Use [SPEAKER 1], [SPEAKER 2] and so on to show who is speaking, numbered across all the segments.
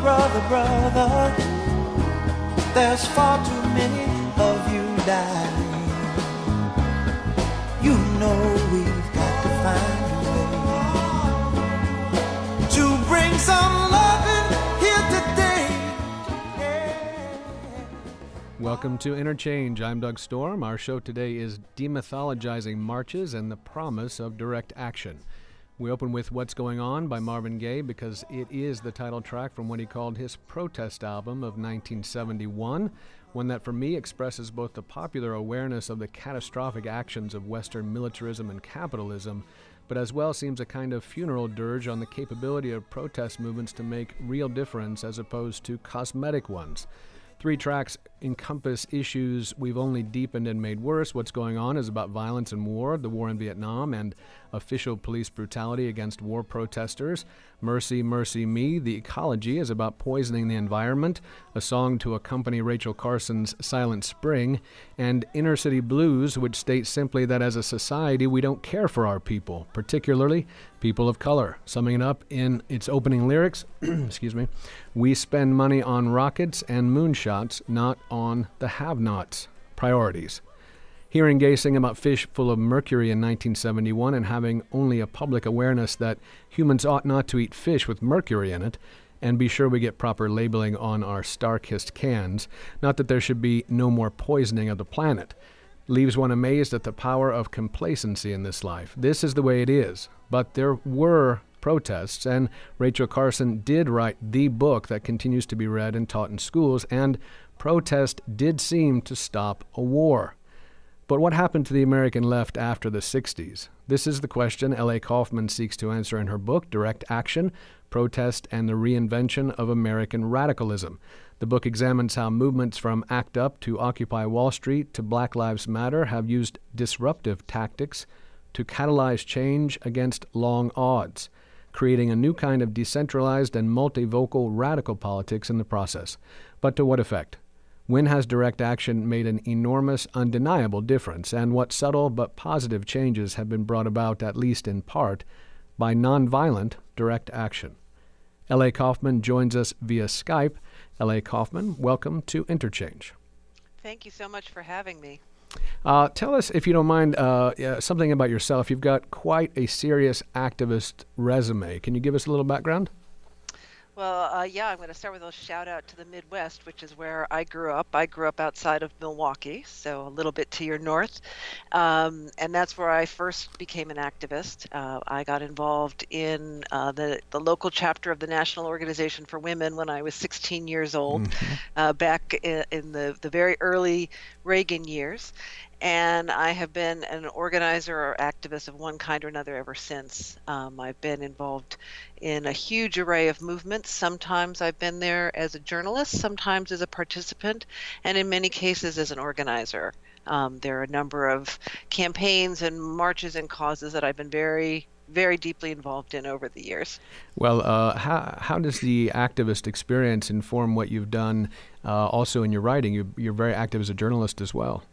[SPEAKER 1] Brother, brother, there's far too many of you dying. You know we've got to find a way to bring some loving here today. Yeah.
[SPEAKER 2] Welcome to Interchange. I'm Doug Storm. Our show today is demythologizing marches and the promise of direct action. We open with What's Going On by Marvin Gaye because it is the title track from what he called his protest album of 1971, one that for me expresses both the popular awareness of the catastrophic actions of Western militarism and capitalism, but as well seems a kind of funeral dirge on the capability of protest movements to make real difference as opposed to cosmetic ones. Three tracks encompass issues we've only deepened and made worse. What's Going On is about violence and war, the war in Vietnam, and official police brutality against war protesters. Mercy, Mercy Me, The Ecology, is about poisoning the environment, a song to accompany Rachel Carson's Silent Spring, and Inner City Blues, which states simply that as a society we don't care for our people, particularly people of color. Summing it up in its opening lyrics, excuse me, we spend money on rockets and moonshots, not on the have nots. Priorities. Hearing Gaye sing about fish full of mercury in 1971 and having only a public awareness that humans ought not to eat fish with mercury in it, and be sure we get proper labeling on our Starkist cans, not that there should be no more poisoning of the planet, leaves one amazed at the power of complacency in this life. This is the way it is. But there were protests, and Rachel Carson did write the book that continues to be read and taught in schools, and protest did seem to stop a war. But what happened to the American left after the 60s? This is the question L.A. Kaufman seeks to answer in her book, Direct Action Protest and the Reinvention of American Radicalism. The book examines how movements from ACT UP to Occupy Wall Street to Black Lives Matter have used disruptive tactics to catalyze change against long odds, creating a new kind of decentralized and multivocal radical politics in the process. But to what effect? When has direct action made an enormous, undeniable difference, and what subtle but positive changes have been brought about, at least in part, by nonviolent direct action? L.A. Kaufman joins us via Skype. L.A. Kaufman, welcome to Interchange.
[SPEAKER 3] Thank you so much for having me.
[SPEAKER 2] Uh, tell us, if you don't mind, uh, uh, something about yourself. You've got quite a serious activist resume. Can you give us a little background?
[SPEAKER 3] Well, uh, yeah, I'm going to start with a shout out to the Midwest, which is where I grew up. I grew up outside of Milwaukee, so a little bit to your north. Um, and that's where I first became an activist. Uh, I got involved in uh, the, the local chapter of the National Organization for Women when I was 16 years old, mm-hmm. back in, in the, the very early Reagan years and I have been an organizer or activist of one kind or another ever since. Um, I've been involved in a huge array of movements. Sometimes I've been there as a journalist, sometimes as a participant, and in many cases as an organizer. Um, there are a number of campaigns and marches and causes that I've been very very deeply involved in over the years.
[SPEAKER 2] Well, uh, how, how does the activist experience inform what you've done uh, also in your writing? You, you're very active as a journalist as well.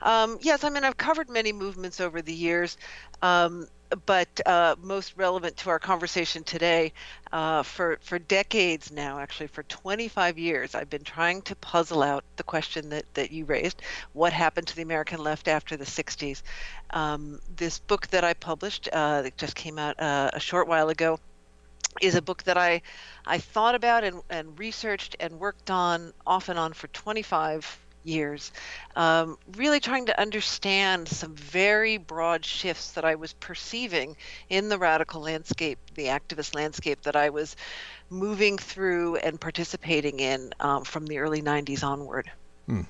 [SPEAKER 3] Um, yes, I mean, I've covered many movements over the years, um, but uh, most relevant to our conversation today, uh, for, for decades now, actually for 25 years, I've been trying to puzzle out the question that, that you raised what happened to the American left after the 60s? Um, this book that I published, uh, that just came out uh, a short while ago, is a book that I, I thought about and, and researched and worked on off and on for 25 years, um, really trying to understand some very broad shifts that I was perceiving in the radical landscape, the activist landscape that I was moving through and participating in um, from the early 90s onward.
[SPEAKER 2] Hmm.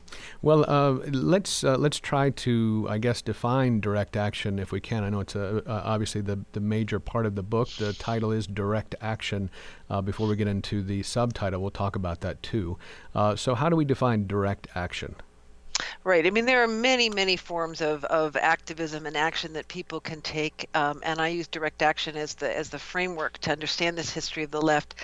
[SPEAKER 2] Well, uh, let's uh, let's try to, I guess, define direct action if we can. I know it's a, uh, obviously the the major part of the book. The title is direct action. Uh, before we get into the subtitle, we'll talk about that too. Uh, so, how do we define direct action?
[SPEAKER 3] Right. I mean, there are many, many forms of, of activism and action that people can take, um, and I use direct action as the as the framework to understand this history of the left.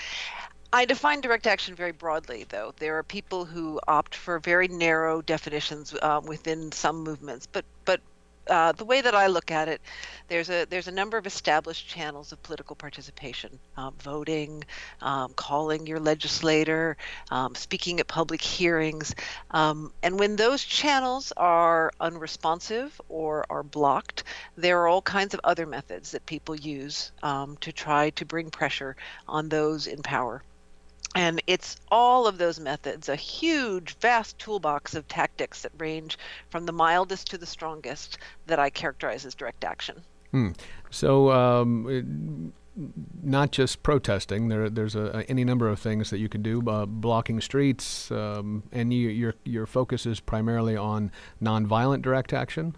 [SPEAKER 3] I define direct action very broadly, though. There are people who opt for very narrow definitions uh, within some movements, but but uh, the way that I look at it, there's a there's a number of established channels of political participation, um, voting, um, calling your legislator, um, speaking at public hearings, um, and when those channels are unresponsive or are blocked, there are all kinds of other methods that people use um, to try to bring pressure on those in power. And it's all of those methods, a huge, vast toolbox of tactics that range from the mildest to the strongest that I characterize as direct action.
[SPEAKER 2] Hmm. So, um, it, not just protesting. There, there's a, any number of things that you can do. Uh, blocking streets, um, and you, your your focus is primarily on nonviolent direct action.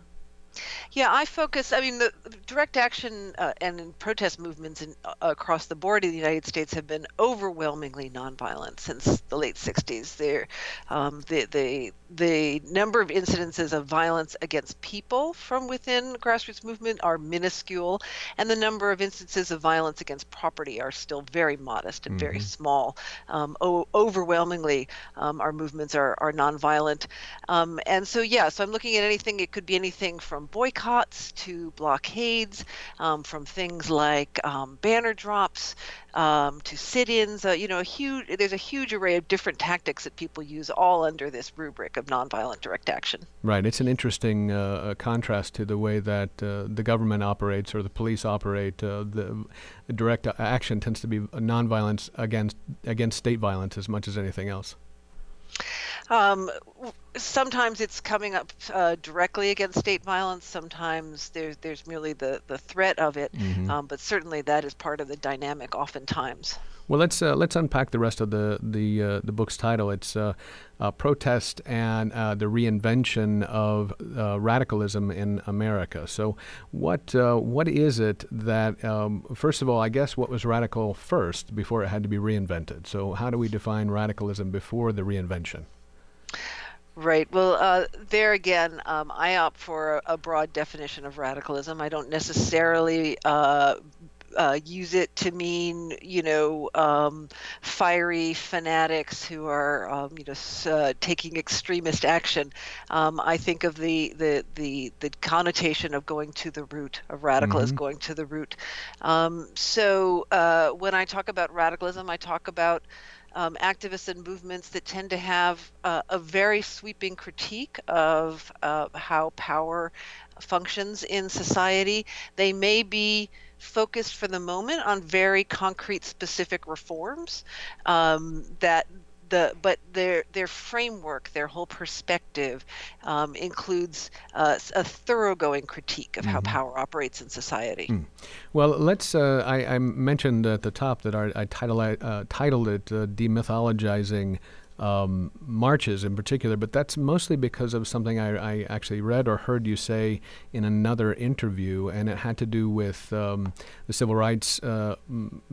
[SPEAKER 3] Yeah, I focus. I mean, the, direct action uh, and protest movements in, uh, across the board in the United States have been overwhelmingly nonviolent since the late '60s. There, um, the the the number of incidences of violence against people from within grassroots movement are minuscule, and the number of instances of violence against property are still very modest and mm-hmm. very small. Um, o- overwhelmingly, um, our movements are are nonviolent, um, and so yeah. So I'm looking at anything. It could be anything from boycotts to blockades, um, from things like um, banner drops um, to sit-ins. Uh, you know, a huge there's a huge array of different tactics that people use, all under this rubric of nonviolent direct action.
[SPEAKER 2] Right. It's an interesting uh, contrast to the way that uh, the government operates or the police operate. Uh, the direct action tends to be nonviolence against against state violence as much as anything else.
[SPEAKER 3] Um, sometimes it's coming up uh, directly against state violence. Sometimes there's there's merely the, the threat of it, mm-hmm. um, but certainly that is part of the dynamic. Oftentimes.
[SPEAKER 2] Well, let's uh, let's unpack the rest of the the uh, the book's title. It's uh, protest and uh, the reinvention of uh, radicalism in America. So, what what is it that um, first of all, I guess what was radical first before it had to be reinvented? So, how do we define radicalism before the reinvention?
[SPEAKER 3] Right. Well, uh, there again, um, I opt for a, a, broad definition of radicalism. I don't necessarily uh, uh, use it to mean, you know, um, fiery fanatics who are, um, you know, uh, taking extremist action. Um, I think of the, the the the connotation of going to the root of radical mm-hmm. as going to the root. Um, so uh, when I talk about radicalism, I talk about um, activists and movements that tend to have uh, a very sweeping critique of uh, how power functions in society. They may be focused for the moment on very concrete, specific reforms um, that the but their their framework, their whole perspective, um, includes uh, a thoroughgoing critique of mm-hmm. how power operates in society. Mm.
[SPEAKER 2] Well, let's. Uh, I, I, mentioned at the top that our, I title, uh, titled it uh, "Demythologizing." Um, marches in particular, but that's mostly because of something I, I, actually read or heard you say in another interview, and it had to do with um, the civil rights, uh,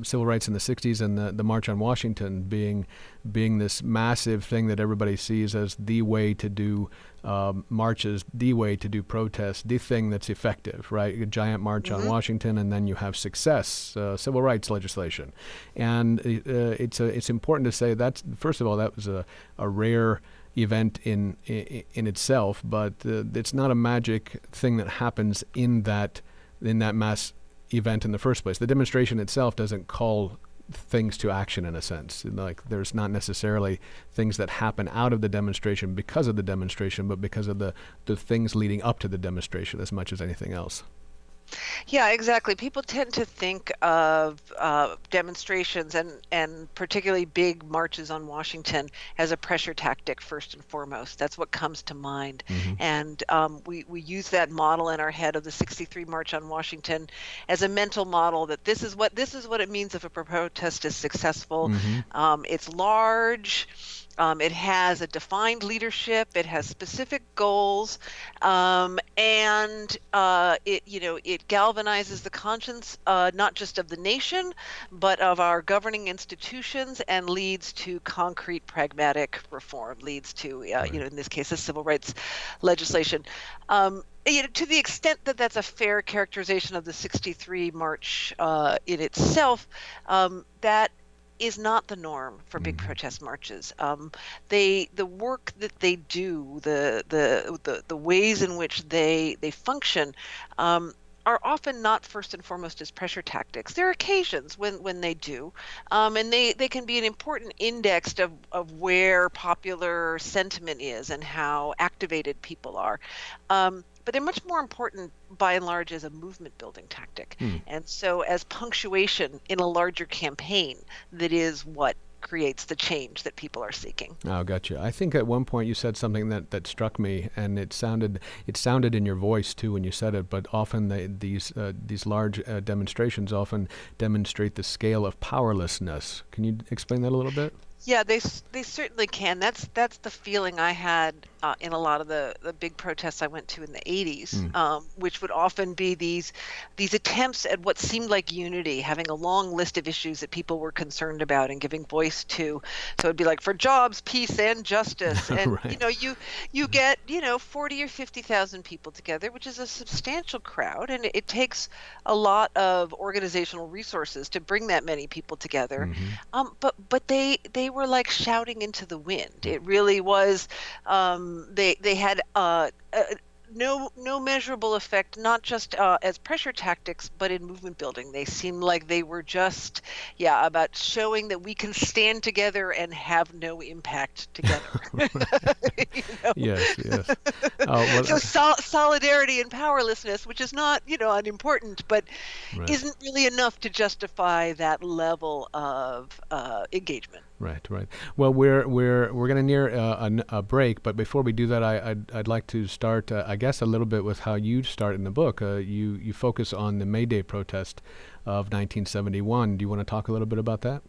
[SPEAKER 2] civil rights in the '60s and the, the March on Washington being being this massive thing that everybody sees as the way to do um, marches, the way to do protests, the thing that's effective, right? A giant march mm-hmm. on Washington, and then you have success, uh, civil rights legislation, and uh, it's a, it's important to say that first of all that was a, a rare event in, in, in itself, but uh, it's not a magic thing that happens in that in that mass event in the first place. The demonstration itself doesn't call things to action in a sense. Like there's not necessarily things that happen out of the demonstration because of the demonstration, but because of the, the things leading up to the demonstration as much as anything else.
[SPEAKER 3] Yeah, exactly. People tend to think of uh, demonstrations and, and particularly big marches on Washington as a pressure tactic first and foremost. That's what comes to mind. Mm-hmm. And um, we, we use that model in our head of the 63 March on Washington as a mental model that this is what this is what it means if a protest is successful. Mm-hmm. Um, it's large um, it has a defined leadership. It has specific goals, um, and uh, it you know it galvanizes the conscience uh, not just of the nation, but of our governing institutions, and leads to concrete, pragmatic reform. Leads to uh, right. you know in this case, a civil rights legislation. Um, you know, to the extent that that's a fair characterization of the 63 March uh, in itself, um, that is not the norm for big protest marches. Um, they the work that they do, the the the, the ways in which they they function. Um, are often not first and foremost as pressure tactics. There are occasions when, when they do, um, and they, they can be an important index of, of where popular sentiment is and how activated people are. Um, but they're much more important by and large as a movement building tactic. And so, as punctuation in a larger campaign, that is what creates the change that people are seeking.
[SPEAKER 2] Oh, gotcha. I think at one point you said something that, that struck me, and it sounded it sounded in your voice too when you said it. But often they, these uh, these large uh, demonstrations often demonstrate the scale of powerlessness. Can you explain that a little bit?
[SPEAKER 3] Yeah, they they certainly can. That's that's the feeling I had uh, in a lot of the, the big protests I went to in the 80s, um, which would often be these these attempts at what seemed like unity, having a long list of issues that people were concerned about and giving voice to. So it'd be like for jobs, peace, and justice, and you know you you get you know 40 or 50 thousand people together, which is a substantial crowd, and it, it takes a lot of organizational resources to bring that many people together. Um, but but they they were like shouting into the wind. It really was. Um, they they had uh, uh, no no measurable effect, not just uh, as pressure tactics, but in movement building. They seemed like they were just yeah about showing that we can stand together and have no impact together. You know?
[SPEAKER 2] Yes, yes. Oh, well,
[SPEAKER 3] So sol- solidarity and powerlessness, which is not, you know, unimportant, but
[SPEAKER 2] Right.
[SPEAKER 3] isn't really enough to justify that level of uh, engagement.
[SPEAKER 2] Right, right. Well, we're we're we're going to near uh, a, a break, but before we do that, I, I'd I'd like to start, uh, I guess, a little bit with how you start in the book. Uh, you you focus on the May Day protest of 1971. Do you want to talk a little bit about that?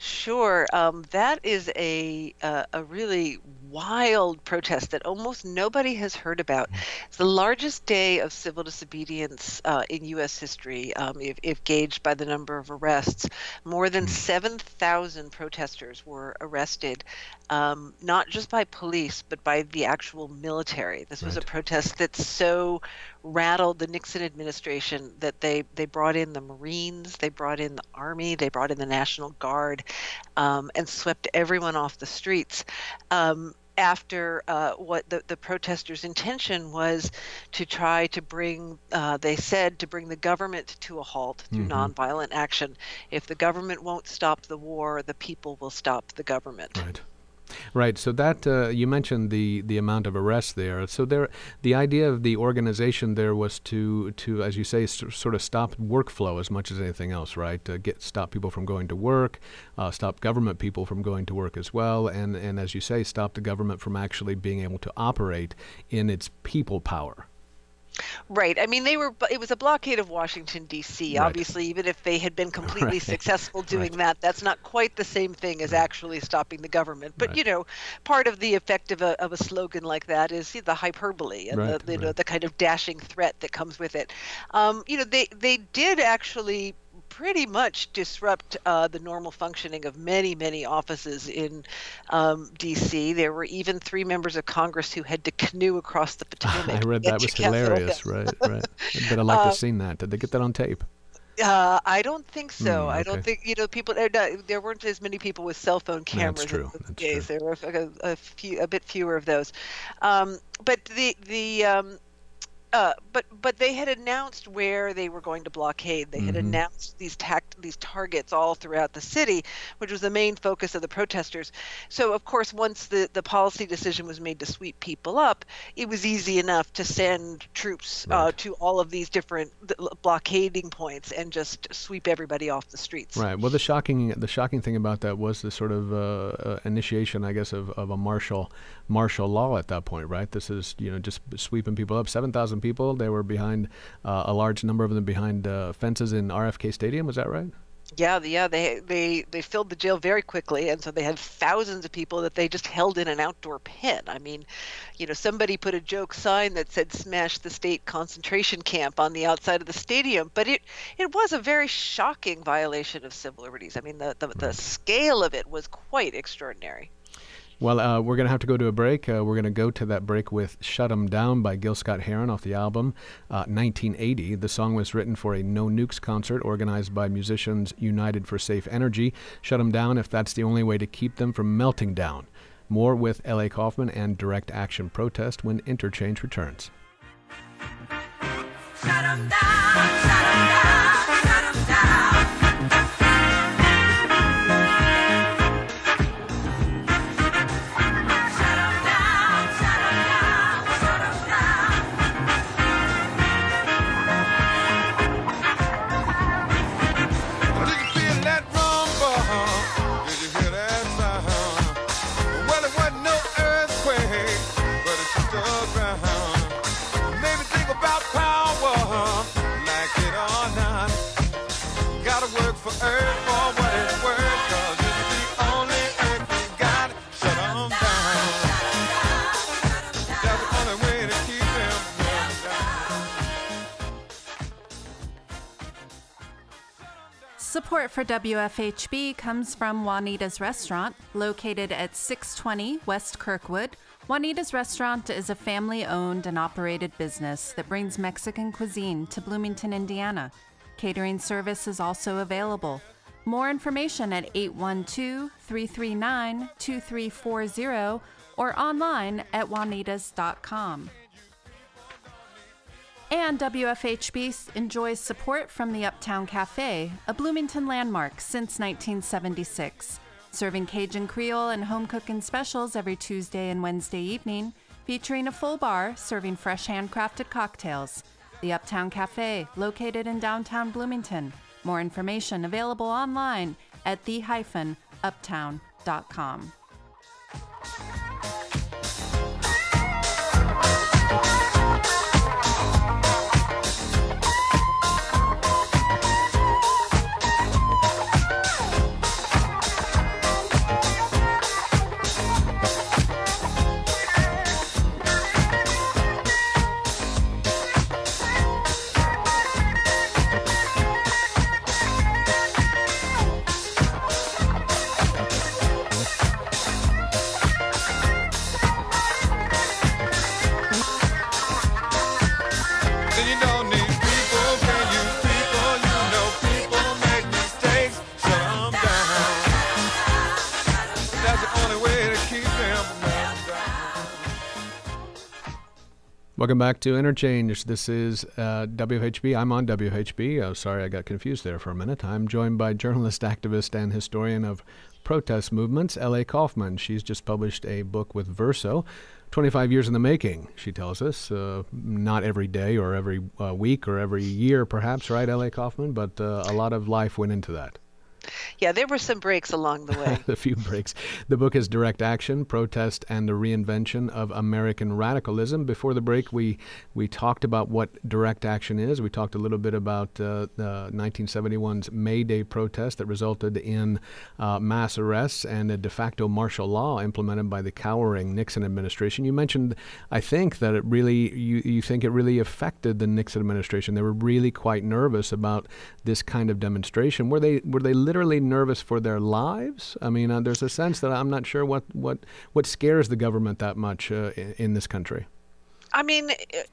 [SPEAKER 3] Sure, um, that is a uh, a really wild protest that almost nobody has heard about. It's the largest day of civil disobedience uh, in U.S. history, um, if, if gauged by the number of arrests. More than seven thousand protesters were arrested, um, not just by police but by the actual military. This was a protest that so rattled the Nixon administration that they they brought in the Marines, they brought in the Army, they brought in the National Guard, um, and swept everyone off the streets. Um, after uh, what the, the protesters' intention was to try to bring, uh, they said, to bring the government to a halt through nonviolent action. If the government won't stop the war, the people will stop the government.
[SPEAKER 2] Right. Right. So that uh, you mentioned the the amount of arrests there. So there, the idea of the organization there was to to as you say s- sort of stop workflow as much as anything else. Right. To get stop people from going to work, uh, stop government people from going to work as well, and and as you say, stop the government from actually being able to operate in its people power.
[SPEAKER 3] Right. I mean, they were. It was a blockade of Washington D.C.
[SPEAKER 2] Right.
[SPEAKER 3] Obviously, even if they had been completely
[SPEAKER 2] Right.
[SPEAKER 3] successful doing
[SPEAKER 2] Right.
[SPEAKER 3] that, that's not quite the same thing as actually stopping the government. But you know, part of the effect of a of a slogan like that is the hyperbole and the you know the kind of dashing threat that comes with it. Um, you know, they they did actually pretty much disrupt uh, the normal functioning of many, many offices in um, D.C. There were even three members of Congress who had to canoe across the Potomac.
[SPEAKER 2] I read that was hilarious. Right. Right. But I'd like to have seen that. Did they get that on tape?
[SPEAKER 3] Uh, I don't think so.
[SPEAKER 2] Hmm,
[SPEAKER 3] I don't think you know people. There, not- there weren't as many people with cell phone cameras
[SPEAKER 2] true,
[SPEAKER 3] in those
[SPEAKER 2] that's
[SPEAKER 3] days.
[SPEAKER 2] true.
[SPEAKER 3] There were a, a few, a bit fewer of those. Um, but the the um, uh, but but they had announced where they were going to blockade. They had
[SPEAKER 2] Mhm.
[SPEAKER 3] announced these tact these targets all throughout the city, which was the main focus of the protesters. So of course, once the the policy decision was made to sweep people up, it was easy enough to send troops uh, to all of these different th- blockading points and just sweep everybody off the streets.
[SPEAKER 2] Right. Well, the shocking the shocking thing about that was the sort of uh, uh, initiation, I guess, of, of a martial martial law at that point. Right. This is you know just sweeping people up. Seven thousand people. They were behind uh, a large number of them behind uh, fences in RFK Stadium. Was that right?
[SPEAKER 3] Yeah, yeah, they they they filled the jail very quickly, and so they had thousands of people that they just held in an outdoor pen. I mean, you know, somebody put a joke sign that said "Smash the state concentration camp" on the outside of the stadium, but it it was a very shocking violation of civil liberties. I mean, the the, the scale of it was quite extraordinary.
[SPEAKER 2] Well, uh, we're going to have to go to a break. Uh, we're going to go to that break with Shut 'em Down by Gil Scott Heron off the album uh, 1980. The song was written for a No Nukes concert organized by musicians United for Safe Energy. Shut 'em down if that's the only way to keep them from melting down. More with L.A. Kaufman and Direct Action Protest when Interchange returns.
[SPEAKER 4] Shut 'em down, shut 'em down.
[SPEAKER 5] Support for WFHB comes from Juanita's Restaurant, located at 620 West Kirkwood. Juanita's Restaurant is a family owned and operated business that brings Mexican cuisine to Bloomington, Indiana. Catering service is also available. More information at 812 339 2340 or online at juanitas.com. And WFHB enjoys support from the Uptown Cafe, a Bloomington landmark since 1976, serving Cajun Creole and home cooking specials every Tuesday and Wednesday evening, featuring a full bar serving fresh handcrafted cocktails. The Uptown Cafe, located in downtown Bloomington. More information available online at the-uptown.com.
[SPEAKER 2] Welcome back to Interchange. This is uh, WHB. I'm on WHB. Oh, sorry, I got confused there for a minute. I'm joined by journalist, activist, and historian of protest movements, L.A. Kaufman. She's just published a book with Verso, 25 years in the making, she tells us. Uh, not every day or every uh, week or every year, perhaps, right, L.A. Kaufman? But uh, a lot of life went into that.
[SPEAKER 3] Yeah, there were some breaks along the way.
[SPEAKER 2] a few breaks. The book is Direct Action, Protest, and the Reinvention of American Radicalism. Before the break, we, we talked about what direct action is. We talked a little bit about uh, uh, 1971's May Day protest that resulted in uh, mass arrests and a de facto martial law implemented by the cowering Nixon administration. You mentioned, I think, that it really, you, you think it really affected the Nixon administration. They were really quite nervous about this kind of demonstration. Were they, were they literally nervous for their lives? I mean, uh, there's a sense that I'm not sure what, what, what scares the government that much uh, in, in this country.
[SPEAKER 3] I mean, i-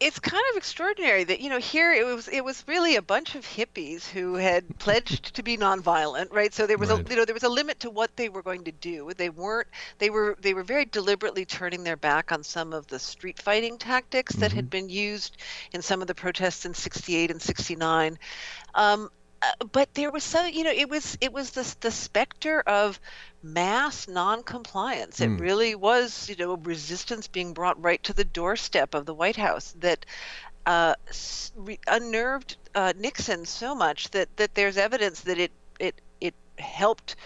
[SPEAKER 3] it's kind of extraordinary that you know here it was it was really a bunch of hippies who had pledged to be nonviolent, right? So there was
[SPEAKER 2] Right.
[SPEAKER 3] a you know there was a limit to what they were going to do. They weren't they were they were very deliberately turning their back on some of the street fighting tactics that had been used in some of the protests in 68 and 69. Um, but there was so you know it was it was the the specter of mass non-compliance. It really was you know resistance being brought right to the doorstep of the white house that uh, re- unnerved uh, nixon so much that that there's evidence that it it it helped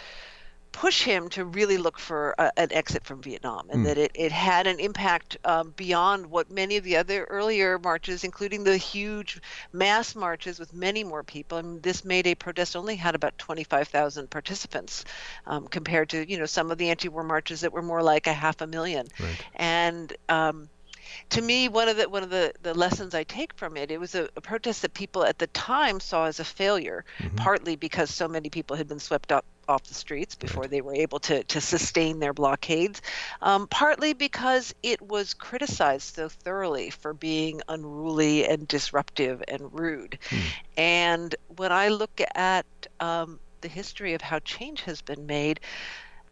[SPEAKER 3] push him to really look for a, an exit from Vietnam, and that it, it had an impact um, beyond what many of the other earlier marches, including the huge mass marches with many more people. I mean, this May Day protest only had about 25,000 participants um, compared to you know some of the anti-war marches that were more like a half a million.
[SPEAKER 2] Right.
[SPEAKER 3] And um, to me, one of the one of the, the lessons I take from it, it was a, a protest that people at the time saw as a failure, partly because so many people had been swept up off the streets before they were able to, to sustain their blockades, um, partly because it was criticized so thoroughly for being unruly and disruptive and rude. And when I look at um, the history of how change has been made,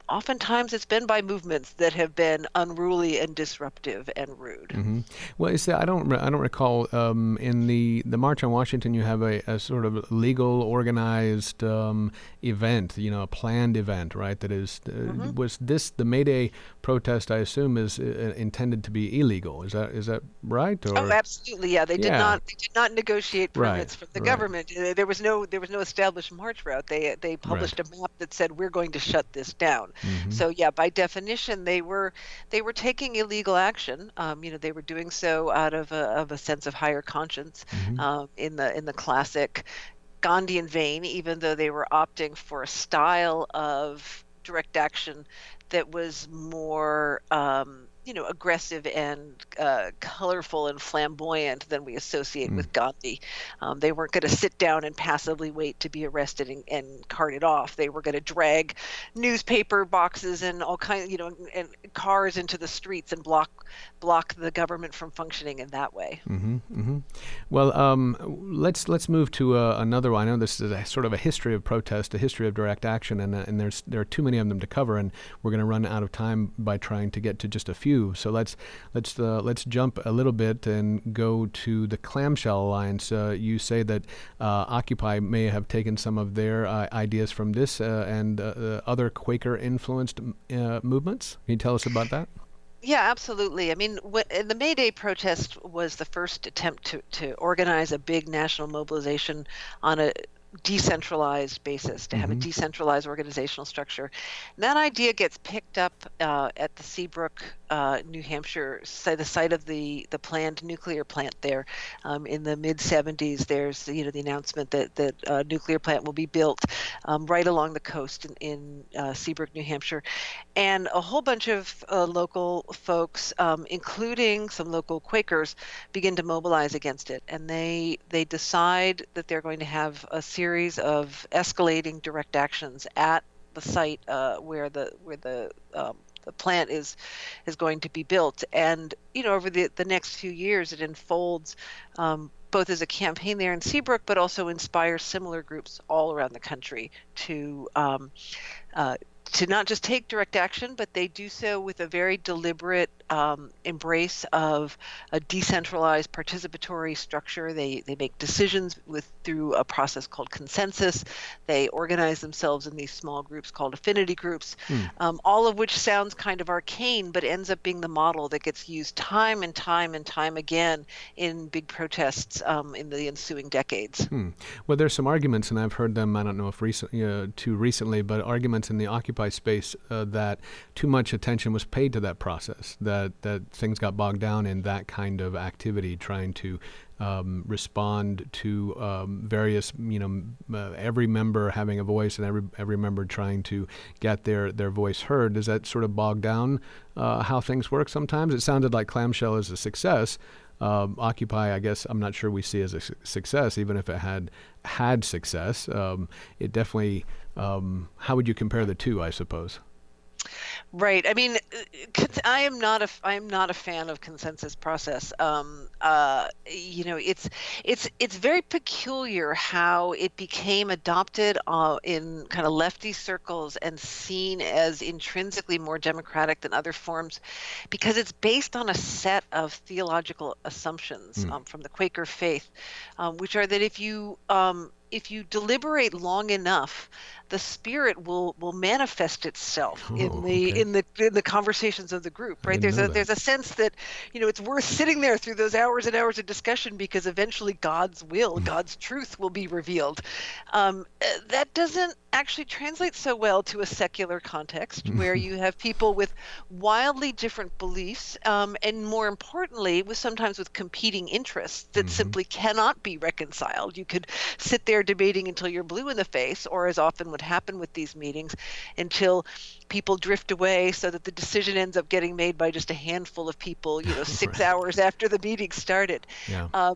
[SPEAKER 3] oftentimes it's been by movements that have been unruly and disruptive and rude.
[SPEAKER 2] hmm Well, you see, I don't, I don't recall um, in the the March on Washington. You have a, a sort of legal, organized um, event. You know, a planned event, right? That is, uh,
[SPEAKER 3] Mm-hmm.
[SPEAKER 2] was this the May Day protest? I assume is uh, intended to be illegal. Is that is that right? Or
[SPEAKER 3] Oh, absolutely. Yeah, they did
[SPEAKER 2] Yeah.
[SPEAKER 3] not. They did not negotiate
[SPEAKER 2] Right,
[SPEAKER 3] permits from the
[SPEAKER 2] right.
[SPEAKER 3] government. Uh, There was no. There was no established march route. They they published a map that said we're going to shut this down.
[SPEAKER 2] Mm-hmm.
[SPEAKER 3] So yeah, by definition, they were they were taking illegal action. Um, you know, they were doing so out of a, of a sense of higher conscience.
[SPEAKER 2] Mm-hmm.
[SPEAKER 3] Um, in the in the classic Gandhian vein, even though they were opting for a style of direct action that was more, um, you know, aggressive and uh, colorful and flamboyant than we associate with Gandhi. Um, they weren't going to sit down and passively wait to be arrested and, and carted off. They were going to drag newspaper boxes and all kinds, you know, and cars into the streets and block block the government from functioning in that way.
[SPEAKER 2] Mm-hmm, mm-hmm. Well, um, let's let's move to uh, another one. I know this is a sort of a history of protest, a history of direct action, and uh, and there's there are too many of them to cover, and we're going to run out of time by trying to get to just a few. So let's let's uh, let's jump a little bit and go to the Clamshell Alliance. Uh, you say that uh, Occupy may have taken some of their uh, ideas from this uh, and uh, uh, other Quaker influenced uh, movements. Can you tell us about that?
[SPEAKER 3] Yeah, absolutely. I mean, the May Day protest was the first attempt to, to organize a big national mobilization on a decentralized basis, to have a decentralized organizational structure. And that idea gets picked up uh, at the Seabrook, uh, New Hampshire, si- the site of the, the planned nuclear plant there. Um, in the mid 70s, there's you know the announcement that that a nuclear plant will be built um, right along the coast in, in uh, Seabrook, New Hampshire, and a whole bunch of uh, local folks, um, including some local Quakers, begin to mobilize against it, and they they decide that they're going to have a series of escalating direct actions at the site uh, where the where the um, the plant is is going to be built, and you know over the the next few years it unfolds. Um, both as a campaign there in Seabrook, but also inspires similar groups all around the country to um, uh, to not just take direct action, but they do so with a very deliberate um, embrace of a decentralized participatory structure. They they make decisions with through a process called consensus. They organize themselves in these small groups called affinity groups, um, all of which sounds kind of arcane, but ends up being the model that gets used time and time and time again in big protests um, in the ensuing decades.
[SPEAKER 2] Hmm. Well, there's some arguments, and I've heard them. I don't know if recent, uh, too recently, but arguments in the Occupy space uh, that too much attention was paid to that process. That that things got bogged down in that kind of activity, trying to um, respond to um, various, you know, uh, every member having a voice and every every member trying to get their their voice heard. Does that sort of bog down uh, how things work? Sometimes it sounded like Clamshell is a success. Um, Occupy, I guess, I'm not sure we see as a su- success, even if it had had success. Um, it definitely. Um, how would you compare the two? I suppose.
[SPEAKER 3] Right. I mean, I am not a I am not a fan of consensus process. Um, uh, you know, it's it's it's very peculiar how it became adopted uh, in kind of lefty circles and seen as intrinsically more democratic than other forms, because it's based on a set of theological assumptions um, from the Quaker faith, um, which are that if you um, if you deliberate long enough, the spirit will will manifest itself
[SPEAKER 2] Oh,
[SPEAKER 3] in the
[SPEAKER 2] okay.
[SPEAKER 3] in the in the conversations of the group. Right? There's a
[SPEAKER 2] that.
[SPEAKER 3] there's a sense that you know it's worth sitting there through those hours and hours of discussion because eventually God's will, God's truth will be revealed. Um, uh, that doesn't actually translate so well to a secular context where you have people with wildly different beliefs um, and more importantly with sometimes with competing interests that simply cannot be reconciled you could sit there debating until you're blue in the face or as often would happen with these meetings until people drift away so that the decision ends up getting made by just a handful of people you know six hours after the meeting started
[SPEAKER 2] Yeah.
[SPEAKER 3] um,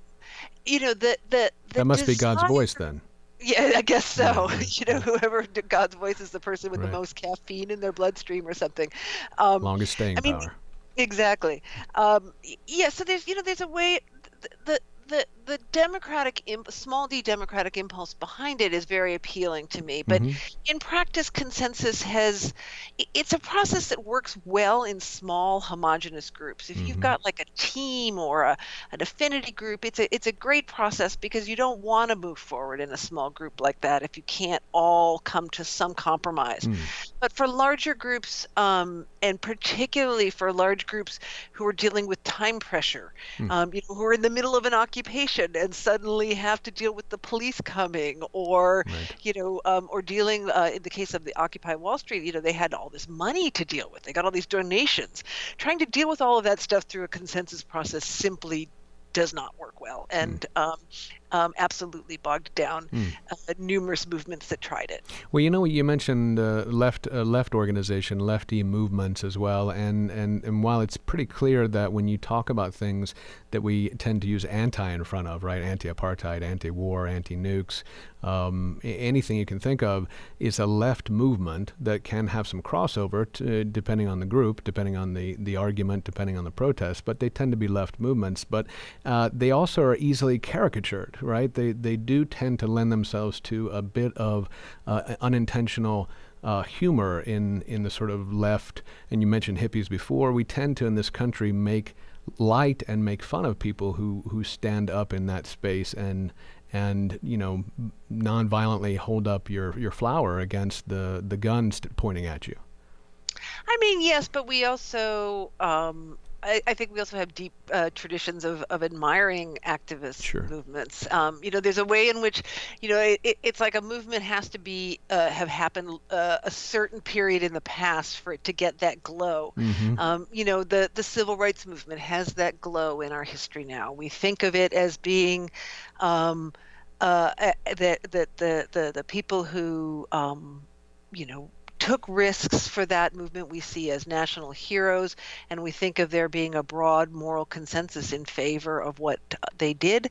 [SPEAKER 3] you know the the, the
[SPEAKER 2] that must be God's voice then.
[SPEAKER 3] yeah, I guess so. you know, whoever God's voice is the person with
[SPEAKER 2] Right.
[SPEAKER 3] the most caffeine in their bloodstream or something. Um,
[SPEAKER 2] Longest staying
[SPEAKER 3] I mean,
[SPEAKER 2] power.
[SPEAKER 3] Exactly. Um, yeah. So there's, you know, there's a way. The the the, democratic, imp- small d democratic impulse behind it is very appealing to me. But
[SPEAKER 2] Mhm.
[SPEAKER 3] in practice, consensus has. It's a process that works well in small, homogenous groups. If you've
[SPEAKER 2] Mhm.
[SPEAKER 3] got like a team or a, an affinity group, it's a it's a great process because you don't want to move forward in a small group like that if you can't all come to some compromise.
[SPEAKER 2] Mm.
[SPEAKER 3] But for larger groups, um, and particularly for large groups who are dealing with time pressure,
[SPEAKER 2] Hmm.
[SPEAKER 3] um, you know, who are in the middle of an occupation and suddenly have to deal with the police coming, or
[SPEAKER 2] Right.
[SPEAKER 3] you know, um, or dealing uh, in the case of the Occupy Wall Street, you know, they had all this money to deal with. They got all these donations. Trying to deal with all of that stuff through a consensus process simply does not work well, and um, um, absolutely bogged down uh, numerous movements that tried it.
[SPEAKER 2] Well, you know, you mentioned uh, left uh, left organization, lefty movements as well, and, and and while it's pretty clear that when you talk about things that we tend to use anti in front of, right, anti-apartheid, anti-war, anti-nukes, um, anything you can think of is a left movement that can have some crossover, to, depending on the group, depending on the the argument, depending on the protest, but they tend to be left movements. But uh, they also are easily caricatured, right? They they do tend to lend themselves to a bit of uh, unintentional uh, humor in in the sort of left. And you mentioned hippies before. We tend to in this country make light and make fun of people who who stand up in that space and and you know non-violently hold up your your flower against the the guns pointing at you.
[SPEAKER 3] I mean, yes, but we also, um, I, I think we also have deep uh, traditions of, of admiring activist
[SPEAKER 2] Sure.
[SPEAKER 3] movements. Um, you know, there's a way in which, you know, it, it- it's like a movement has to be uh, have happened uh, a certain period in the past for it to get that glow.
[SPEAKER 2] Mhm.
[SPEAKER 3] Um, you know, the the civil rights movement has that glow in our history now. We think of it as being. Um, uh, uh, that that the, the the people who um, you know took risks for that movement we see as national heroes and we think of there being a broad moral consensus in favor of what they did.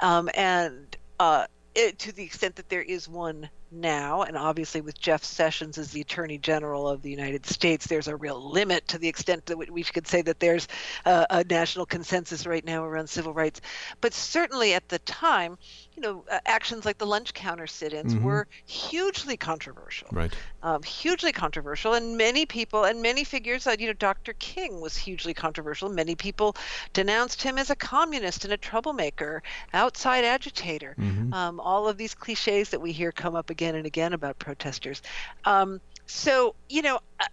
[SPEAKER 3] Um, and uh, it, to the extent that there is one now and obviously with jeff sessions as the attorney general of the united states there's a real limit to the extent that we we could say that there's a, a national consensus right now around civil rights but certainly at the time you know uh, actions like the lunch counter sit-ins
[SPEAKER 2] Mhm.
[SPEAKER 3] were hugely controversial
[SPEAKER 2] Right.
[SPEAKER 3] um, hugely controversial, and many people and many figures, you know, Dr. King was hugely controversial. Many people denounced him as a communist and a troublemaker, outside agitator.
[SPEAKER 2] Mhm.
[SPEAKER 3] Um, all of these cliches that we hear come up again and again about protesters. Um, so, you know, uh,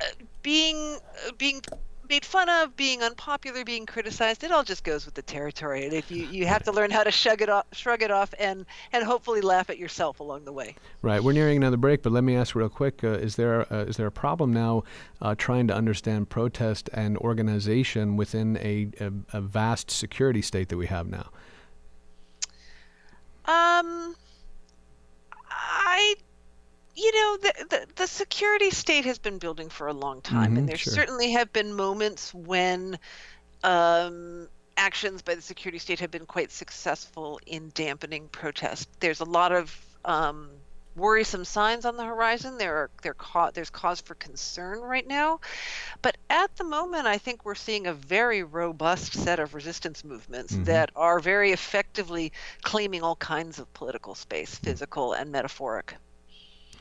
[SPEAKER 3] uh, being uh, being made fun of, being unpopular, being criticized, it all just goes with the territory. And if you, you have to learn how to shrug it off, shrug it off, and and hopefully laugh at yourself along the way.
[SPEAKER 2] Right. We're nearing another break, but let me ask real quick: uh, Is there uh, is there a problem now uh, trying to understand protest and organization within a, a, a vast security state that we have now?
[SPEAKER 3] Um, I, you know, the, the the security state has been building for a long time,
[SPEAKER 2] Mhm,
[SPEAKER 3] and there
[SPEAKER 2] sure.
[SPEAKER 3] certainly have been moments when, um, actions by the security state have been quite successful in dampening protest. There's a lot of um, worrisome signs on the horizon. There are there ca- there's cause for concern right now, but at the moment, I think we're seeing a very robust set of resistance movements
[SPEAKER 2] Mhm.
[SPEAKER 3] that are very effectively claiming all kinds of political space, physical and metaphoric.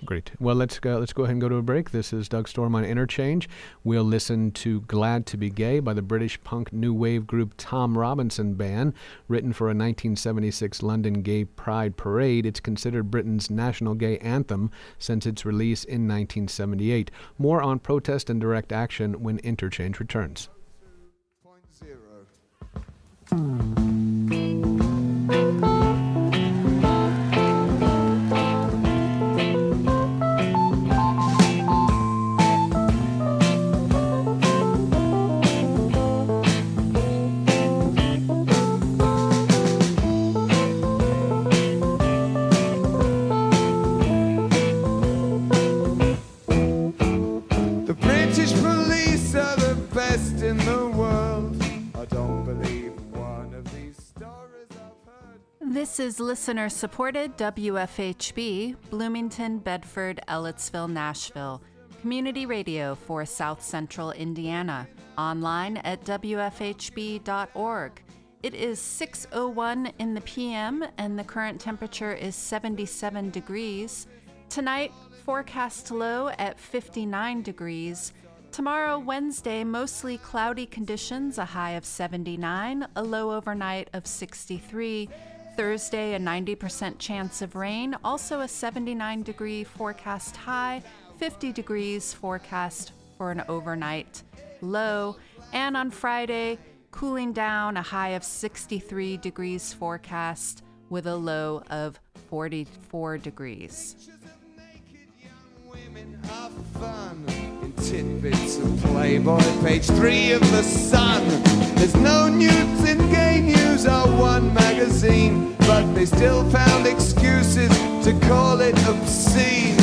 [SPEAKER 2] Great. Well, let's go. Let's go ahead and go to a break. This is Doug Storm on Interchange. We'll listen to "Glad to Be Gay" by the British punk new wave group Tom Robinson Band, written for a 1976 London Gay Pride Parade. It's considered Britain's national gay anthem since its release in 1978. More on protest and direct action when Interchange returns.
[SPEAKER 1] Point zero. These.
[SPEAKER 5] is listener supported WFHB, Bloomington, Bedford, Ellettsville, Nashville. Community radio for South Central Indiana. Online at WFHB.org. It is 6:01 in the PM and the current temperature is 77 degrees. Tonight, forecast low at 59 degrees. Tomorrow, Wednesday, mostly cloudy conditions, a high of 79, a low overnight of 63. Thursday, a 90% chance of rain, also a 79 degree forecast high, 50 degrees forecast for an overnight low. And on Friday, cooling down, a high of 63 degrees forecast with a low of 44 degrees.
[SPEAKER 6] Tidbits of Playboy, page three of the Sun. There's no nudes in gay news or one magazine, but they still found excuses to call it obscene.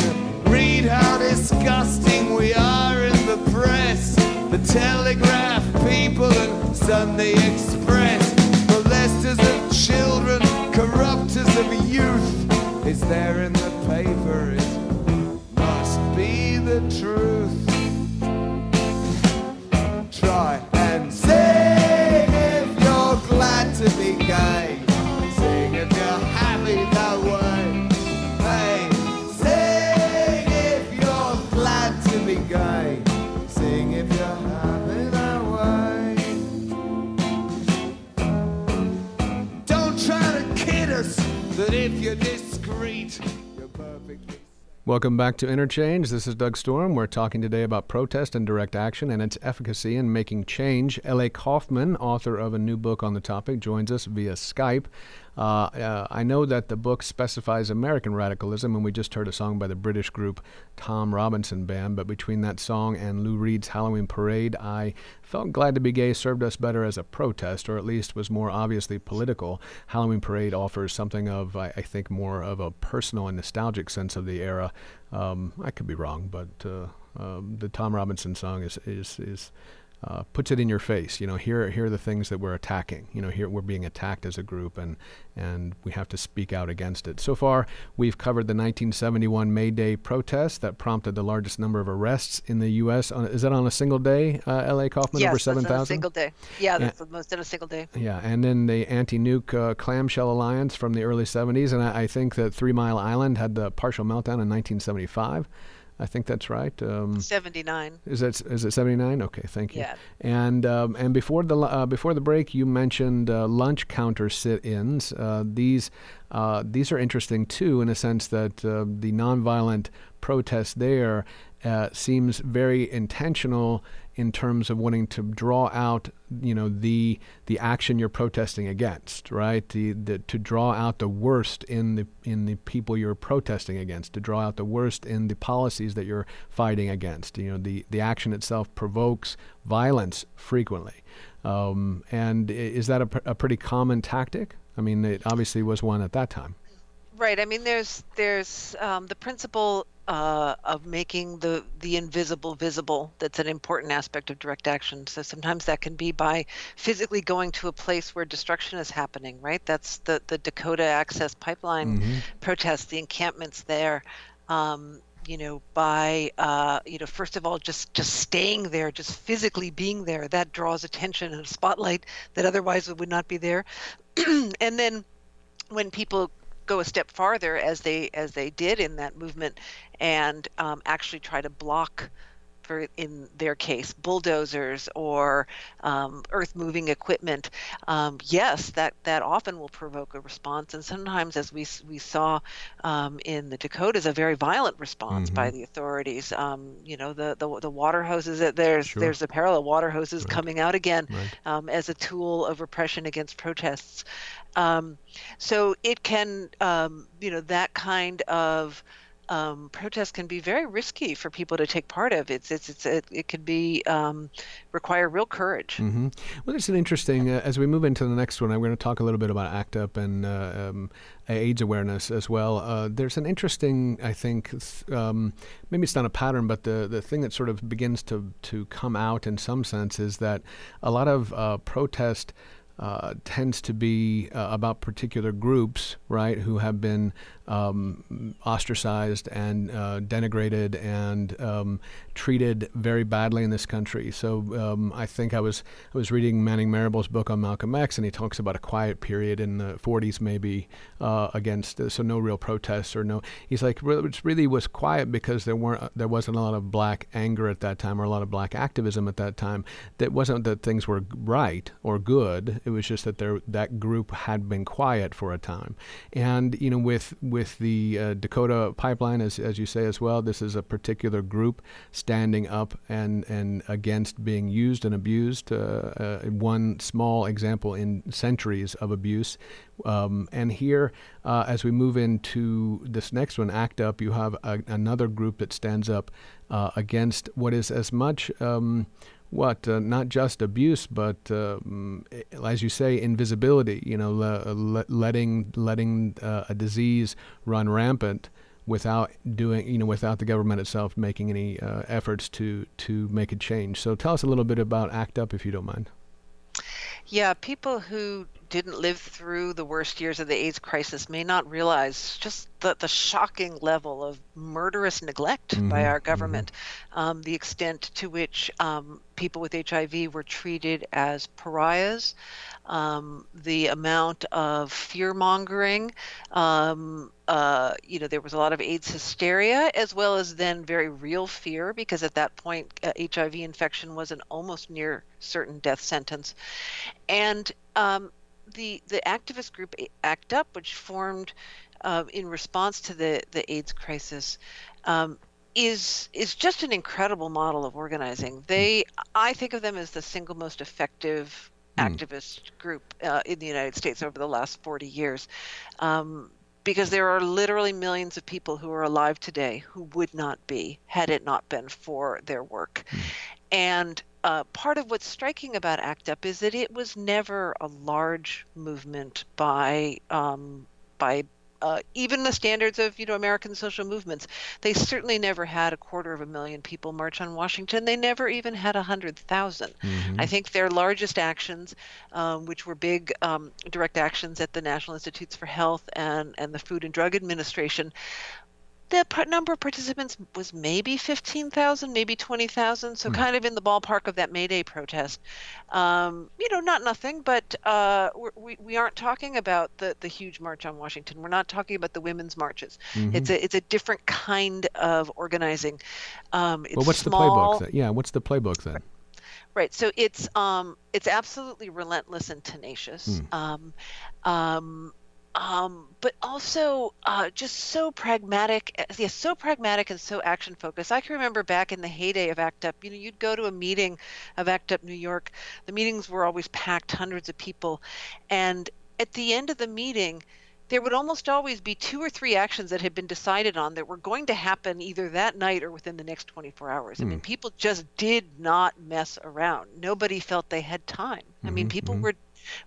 [SPEAKER 6] Read how disgusting we are in the press. The Telegraph, People, and Sunday Express. Molesters of children, corrupters of youth. It's there in the paper. It must be the truth. Try and sing if you're glad to be gay. Sing if you're happy that way. Hey, sing if you're glad to be gay. Sing if you're happy that way. Don't try to kid us that if you're perfectly.
[SPEAKER 2] Welcome back to Interchange. This is Doug Storm. We're talking today about protest and direct action and its efficacy in making change. L.A. Kaufman, author of a new book on the topic, joins us via Skype. Uh, uh, I know that the book specifies American radicalism, and we just heard a song by the British group Tom Robinson Band. But between that song and Lou Reed's Halloween Parade, I felt Glad to Be Gay served us better as a protest, or at least was more obviously political. Halloween Parade offers something of, I, I think, more of a personal and nostalgic sense of the era. Um, I could be wrong, but uh, um, the Tom Robinson song is is is uh, puts it in your face. You know, here here are the things that we're attacking. You know, here we're being attacked as a group, and and we have to speak out against it. So far, we've covered the 1971 May Day protest that prompted the largest number of arrests in the U.S. On, is that on a single day, uh, L.A. Kaufman?
[SPEAKER 3] yes,
[SPEAKER 2] over
[SPEAKER 3] that's on
[SPEAKER 2] seven
[SPEAKER 3] a
[SPEAKER 2] thousand.
[SPEAKER 3] single day. Yeah, that's the most in a single day.
[SPEAKER 2] Yeah, and then the anti-nuke uh, clamshell alliance from the early 70s, and I, I think that Three Mile Island had the partial meltdown in 1975. I think that's right. Um,
[SPEAKER 3] 79.
[SPEAKER 2] is that is it 79? Okay, thank you.
[SPEAKER 3] Yeah.
[SPEAKER 2] And um, and before the uh, before the break, you mentioned uh, lunch counter sit-ins. Uh, these uh, these are interesting too, in a sense that uh, the nonviolent protest there uh, seems very intentional in terms of wanting to draw out, you know, the the action you're protesting against, right? The, the to draw out the worst in the in the people you're protesting against, to draw out the worst in the policies that you're fighting against. You know, the the action itself provokes violence frequently, um, and is that a, pr- a pretty common tactic? I mean, it obviously was one at that time.
[SPEAKER 3] Right. I mean, there's there's um, the principle uh, of making the the invisible visible. That's an important aspect of direct action. So sometimes that can be by physically going to a place where destruction is happening. Right. That's the the Dakota Access Pipeline protests, the encampments there. Um, you know, by uh, you know, first of all, just just staying there, just physically being there, that draws attention and a spotlight that otherwise would not be there. and then when people go a step farther as they as they did in that movement and um, actually try to block for in their case bulldozers or um, earth moving equipment. Um, yes that that often will provoke a response. And sometimes as we we saw um, in the Dakotas a very violent response by the authorities. Um, you know the, the the water hoses that there's
[SPEAKER 2] Sure.
[SPEAKER 3] there's the parallel water hoses coming out again
[SPEAKER 2] Right.
[SPEAKER 3] um, as a tool of repression against protests um, so it can, um, you know, that kind of um, protest can be very risky for people to take part of. It's it's, it's it, it could be um, require real courage.
[SPEAKER 2] hmm Well, it's an interesting. Uh, as we move into the next one, I'm going to talk a little bit about ACT UP and uh, um, AIDS awareness as well. Uh, there's an interesting, I think, um, maybe it's not a pattern, but the the thing that sort of begins to to come out in some sense is that a lot of uh, protest. Uh, tends to be uh, about particular groups, right, who have been um, ostracized and uh, denigrated and um, treated very badly in this country. So um, I think I was I was reading Manning Marable's book on Malcolm X, and he talks about a quiet period in the 40s, maybe uh, against so no real protests or no. He's like it really was quiet because there weren't there wasn't a lot of black anger at that time or a lot of black activism at that time. That wasn't that things were right or good. It was just that there that group had been quiet for a time, and you know with with the uh, Dakota pipeline, as, as you say as well, this is a particular group standing up and, and against being used and abused. Uh, uh, one small example in centuries of abuse. Um, and here, uh, as we move into this next one, ACT UP, you have a, another group that stands up uh, against what is as much. Um, what uh, not just abuse but um, as you say invisibility you know le- letting letting uh, a disease run rampant without doing you know without the government itself making any uh, efforts to to make a change. So tell us a little bit about act up if you don't mind.
[SPEAKER 3] Yeah people who didn't live through the worst years of the AIDS crisis may not realize just the, the shocking level of murderous neglect mm-hmm. by our government, mm-hmm. um, the extent to which um, people with HIV were treated as pariahs, um, the amount of fear mongering. Um, uh, you know, there was a lot of AIDS hysteria as well as then very real fear because at that point, uh, HIV infection was an almost near certain death sentence. And um, the the activist group ACT UP, which formed uh, in response to the the AIDS crisis, um, is is just an incredible model of organizing. They, I think of them as the single most effective mm. activist group uh, in the United States over the last 40 years. Um, because there are literally millions of people who are alive today who would not be had it not been for their work. Mm. And uh, part of what's striking about ACT UP is that it was never a large movement by um, by uh, even the standards of you know American social movements. They certainly never had a quarter of a million people march on Washington. They never even had a hundred thousand. Mm-hmm. I think their largest actions, um, which were big um, direct actions at the National Institutes for Health and and the Food and Drug Administration, the number of participants was maybe 15,000, maybe 20,000, so mm. kind of in the ballpark of that May Day protest. Um, you know, not nothing, but uh, we, we aren't talking about the, the huge march on Washington. We're not talking about the women's marches. Mm-hmm. It's a it's a different kind of organizing. Um,
[SPEAKER 2] well, what's
[SPEAKER 3] small.
[SPEAKER 2] the playbook? Then? Yeah, what's the playbook then?
[SPEAKER 3] Right. So it's um, it's absolutely relentless and tenacious. Mm. Um, um, um, but also uh, just so pragmatic. Yeah, so pragmatic and so action focused. I can remember back in the heyday of ACT UP, you know, you'd go to a meeting of ACT UP New York. The meetings were always packed, hundreds of people, and at the end of the meeting, there would almost always be two or three actions that had been decided on that were going to happen either that night or within the next 24 hours. Mm. I mean, hmm. people just did not mess around. Nobody felt they had time. Mm-hmm, I mean, mm-hmm, people mm-hmm. were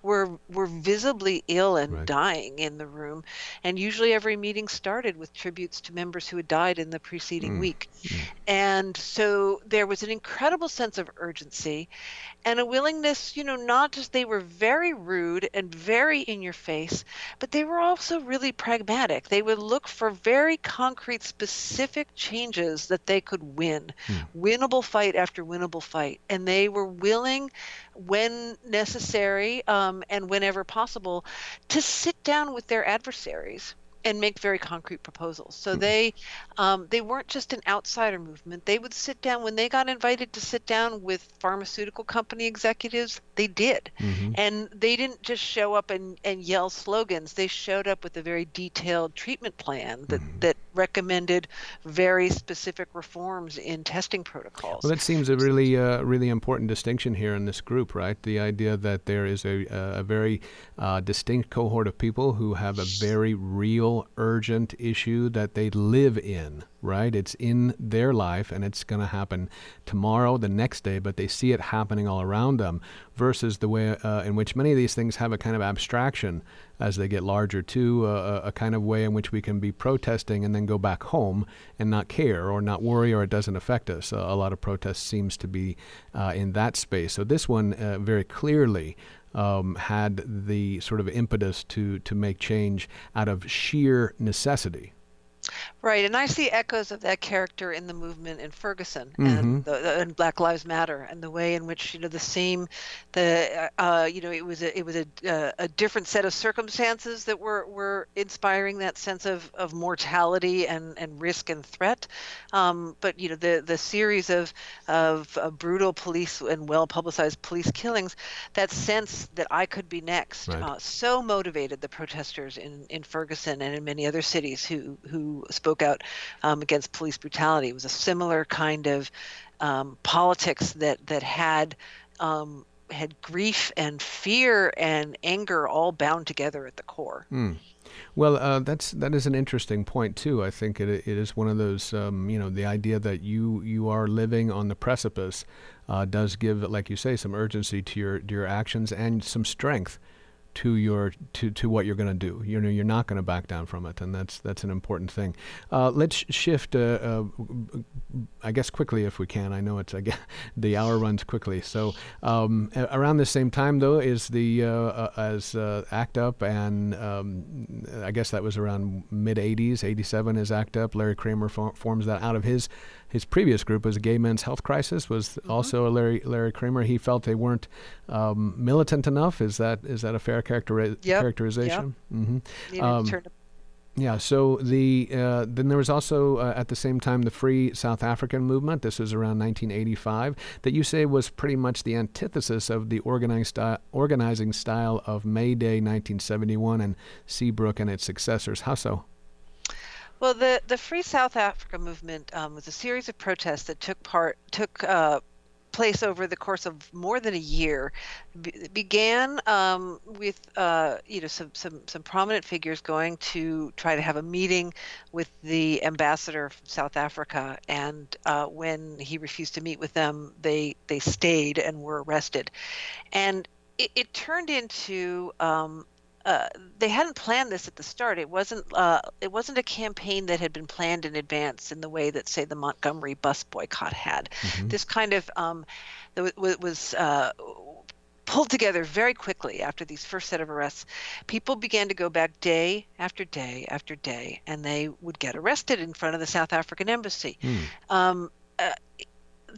[SPEAKER 3] were were visibly ill and right. dying in the room, and usually every meeting started with tributes to members who had died in the preceding mm. week, mm. and so there was an incredible sense of urgency, and a willingness, you know, not just they were very rude and very in your face, but they were also really pragmatic. They would look for very concrete, specific changes that they could win, mm. winnable fight after winnable fight, and they were willing when necessary um, and whenever possible to sit down with their adversaries and make very concrete proposals. So mm-hmm. they um, they weren't just an outsider movement. They would sit down when they got invited to sit down with pharmaceutical company executives. They did, mm-hmm. and they didn't just show up and, and yell slogans. They showed up with a very detailed treatment plan that mm-hmm. that recommended very specific reforms in testing protocols.
[SPEAKER 2] Well, that seems a really uh, really important distinction here in this group, right? The idea that there is a a very uh, distinct cohort of people who have a very real urgent issue that they live in, right? It's in their life and it's going to happen tomorrow, the next day, but they see it happening all around them versus the way uh, in which many of these things have a kind of abstraction as they get larger, too, uh, a kind of way in which we can be protesting and then go back home and not care or not worry or it doesn't affect us. Uh, a lot of protest seems to be uh, in that space. So this one uh, very clearly um, had the sort of impetus to to make change out of sheer necessity.
[SPEAKER 3] Right, and I see echoes of that character in the movement in Ferguson
[SPEAKER 2] Mhm.
[SPEAKER 3] and the, the- and Black Lives Matter, and the way in which you know the same, the uh, you know it was a it was a uh, a different set of circumstances that were were inspiring that sense of of mortality and and risk and threat, um, but you know the the series of of uh, brutal police and well publicized police killings, that sense that I could be next,
[SPEAKER 2] Right.
[SPEAKER 3] uh, so motivated the protesters in in Ferguson and in many other cities who who spoke out um, against police brutality. It was a similar kind of um, politics that that had um, had grief and fear and anger all bound together at the core.
[SPEAKER 2] Hmm. Well, uh, that's that is an interesting point too. I think it, it is one of those, um, you know, the idea that you you are living on the precipice uh, does give, like you say, some urgency to your to your actions and some strength to your to, to what you're going to do. You know, you're not going to back down from it, and that's that's an important thing. Uh, let's sh- shift, uh, uh, I guess, quickly if we can. I know it's I the hour runs quickly. So um, around the same time, though, is the uh, uh, as uh, ACT UP, and um, I guess that was around mid '80s. '87 is ACT UP. Larry Kramer for- forms that out of his his previous group was Gay Men's Health Crisis. Was also a Larry Larry Kramer. He felt they weren't um, militant enough. Is that is that a fair characteri-
[SPEAKER 3] Yep,
[SPEAKER 2] characterization? hmm
[SPEAKER 3] Needed
[SPEAKER 2] Um, yeah. So the uh, then there was also uh, at the same time the Free South African movement. This was around 1985 that you say was pretty much the antithesis of the organizing style, organizing style of May Day 1971 and Seabrook and its successors. How so?
[SPEAKER 3] Well, the the Free South Africa movement um, was a series of protests that took part took uh, place over the course of more than a year. Be- began um, with uh, you know some, some some prominent figures going to try to have a meeting with the ambassador from South Africa, and uh, when he refused to meet with them, they they stayed and were arrested, and it, it turned into um, uh, they hadn't planned this at the start. It wasn't uh, it wasn't a campaign that had been planned in advance in the way that say the Montgomery bus boycott had. This kind of um, was. Uh, pulled together very quickly after these first set of arrests people began to go back day after day after day and they would get arrested in front of the south african embassy um, uh,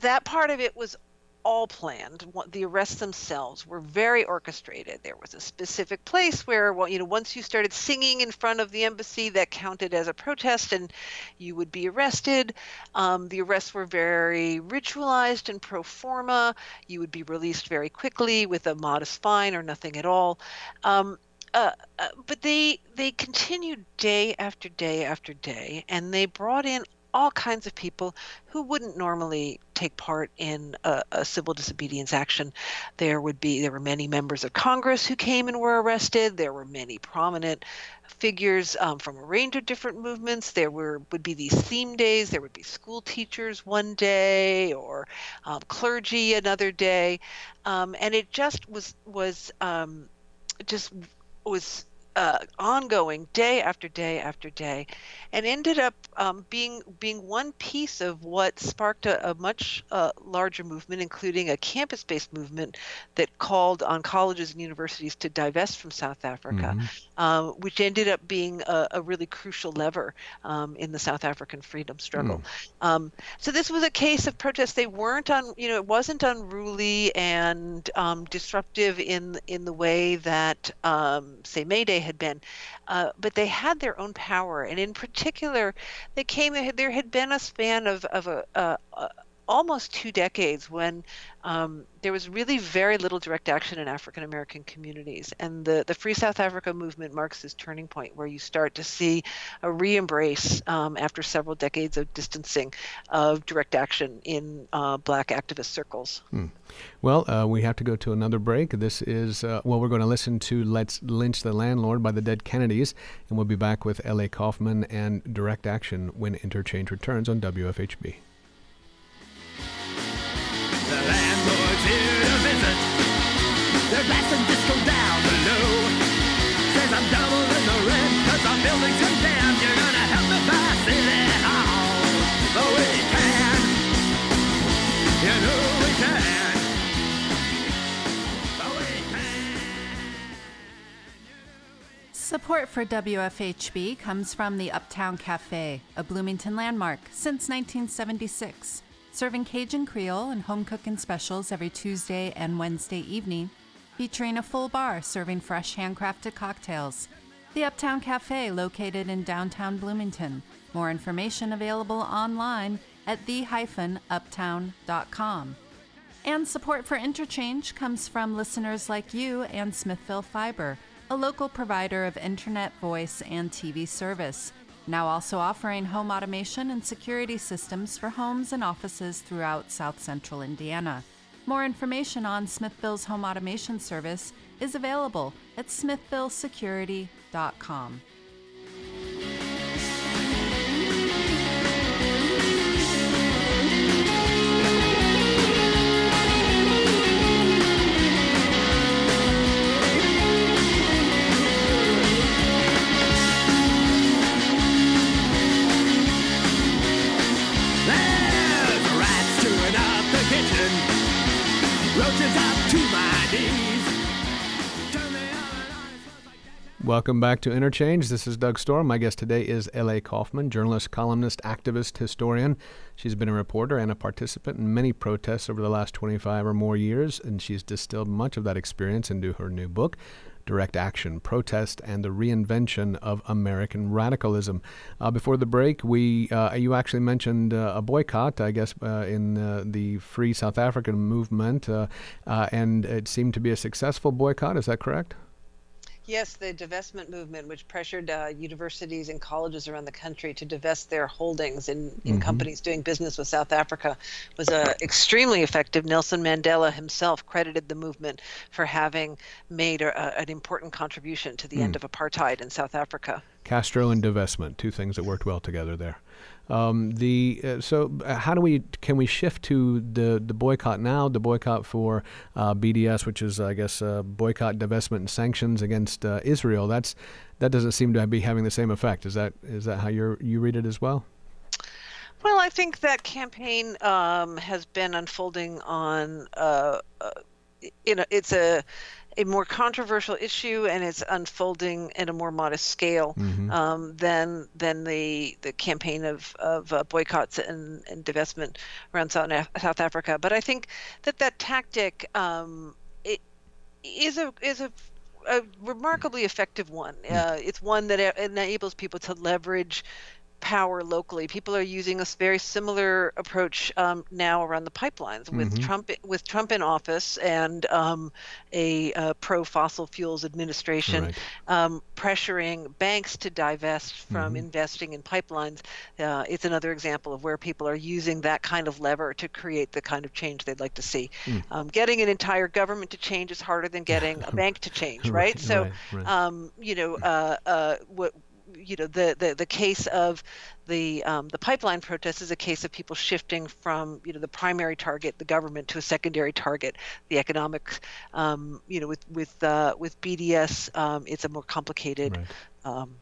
[SPEAKER 3] that part of it was all planned. The arrests themselves were very orchestrated. There was a specific place where, well, you know, once you started singing in front of the embassy, that counted as a protest, and you would be arrested. Um, the arrests were very ritualized and pro forma. You would be released very quickly with a modest fine or nothing at all. Um, uh, uh, but they they continued day after day after day, and they brought in all kinds of people who wouldn't normally take part in a, a civil disobedience action. There would be there were many members of Congress who came and were arrested. There were many prominent figures um, from a range of different movements. There were would be these theme days. There would be school teachers one day, or um, clergy another day, um, and it just was was um, just was uh, ongoing day after day after day, and ended up um, being being one piece of what sparked a, a much uh, larger movement, including a campus-based movement that called on colleges and universities to divest from South Africa, um, which ended up being a, a really crucial lever um, in the South African freedom struggle. Um, so this was a case of protest. They weren't on, you know, it wasn't unruly and um, disruptive in in the way that, um, say, May Day had been, uh, but they had their own power, and in particular, they came. There had been a span of of a. a, almost two decades when um, there was really very little direct action in African American communities. And the, the Free South Africa movement marks this turning point where you start to see a re embrace um, after several decades of distancing of direct action in uh, black activist circles.
[SPEAKER 2] Well, uh, we have to go to another break. This is, uh, well, we're going to listen to Let's Lynch the Landlord by the Dead Kennedys, and we'll be back with L.A. Kaufman and Direct Action when Interchange returns on WFHB
[SPEAKER 7] the landlord's here to visit. Disco down below. Says I'm doubling the rent cause. You're gonna help me oh, can. You know we can. Oh,
[SPEAKER 5] Support for WFHB comes from the Uptown Cafe, a Bloomington landmark since 1976 serving Cajun Creole and home cooking specials every Tuesday and Wednesday evening, featuring a full bar serving fresh handcrafted cocktails. The Uptown Cafe, located in downtown Bloomington. More information available online at the-uptown.com. And support for Interchange comes from listeners like you and Smithville Fiber, a local provider of internet, voice, and TV service. Now also offering home automation and security systems for homes and offices throughout south central Indiana. More information on Smithville's home automation service is available at smithvillesecurity.com.
[SPEAKER 2] Welcome back to Interchange. This is Doug Storm. My guest today is L.A. Kaufman, journalist, columnist, activist, historian. She's been a reporter and a participant in many protests over the last 25 or more years, and she's distilled much of that experience into her new book, Direct Action Protest and the Reinvention of American Radicalism. Uh, before the break, we uh, you actually mentioned uh, a boycott, I guess, uh, in uh, the Free South African movement, uh, and it seemed to be a successful boycott. Is that correct?
[SPEAKER 3] Yes, the divestment movement, which pressured uh, universities and colleges around the country to divest their holdings in, in companies doing business with South Africa, was uh, extremely effective. Nelson Mandela himself credited the movement for having made a, a- an important contribution to the end of apartheid in South Africa.
[SPEAKER 2] Castro and divestment, two things that worked well together there. Um, the uh, so uh, how do we can we shift to the the boycott now? The boycott for uh, BDS, which is I guess uh, boycott, divestment, and sanctions against uh, Israel. That's that doesn't seem to be having the same effect. Is that is that how you you read it as well?
[SPEAKER 3] Well, I think that campaign um, has been unfolding on, uh, uh, you know, it's a a more controversial issue, and it's unfolding at a more modest scale um, than than the the campaign of of uh, boycotts and, and divestment around South, South Africa. But I think that that tactic um, it is a is a a remarkably effective one. Uh, it's one that enables people to leverage power locally. People are using a very similar approach um, now around the pipelines with Trump with Trump in office and um, a uh, pro fossil fuels administration
[SPEAKER 2] Right.
[SPEAKER 3] um, pressuring banks to divest from investing in pipelines. Uh, it's another example of where people are using that kind of lever to create the kind of change they'd like to see. Um, getting an entire government to change is harder than getting a bank to change, right?
[SPEAKER 2] Right,
[SPEAKER 3] so,
[SPEAKER 2] right.
[SPEAKER 3] Um, you know, uh, uh, what you know the, the the case of the um, the pipeline protest is a case of people shifting from you know the primary target the government to a secondary target the economic um, you know with with uh, with BDS um, it's a more complicated
[SPEAKER 2] Right.
[SPEAKER 3] um,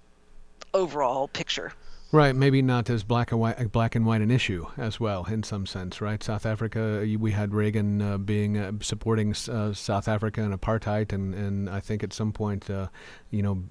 [SPEAKER 3] overall picture
[SPEAKER 2] Right, maybe not as black and white, black and white an issue as well, in some sense, right? South Africa, we had Reagan uh, being uh, supporting uh, South Africa and apartheid, and, and I think at some point, uh, you know,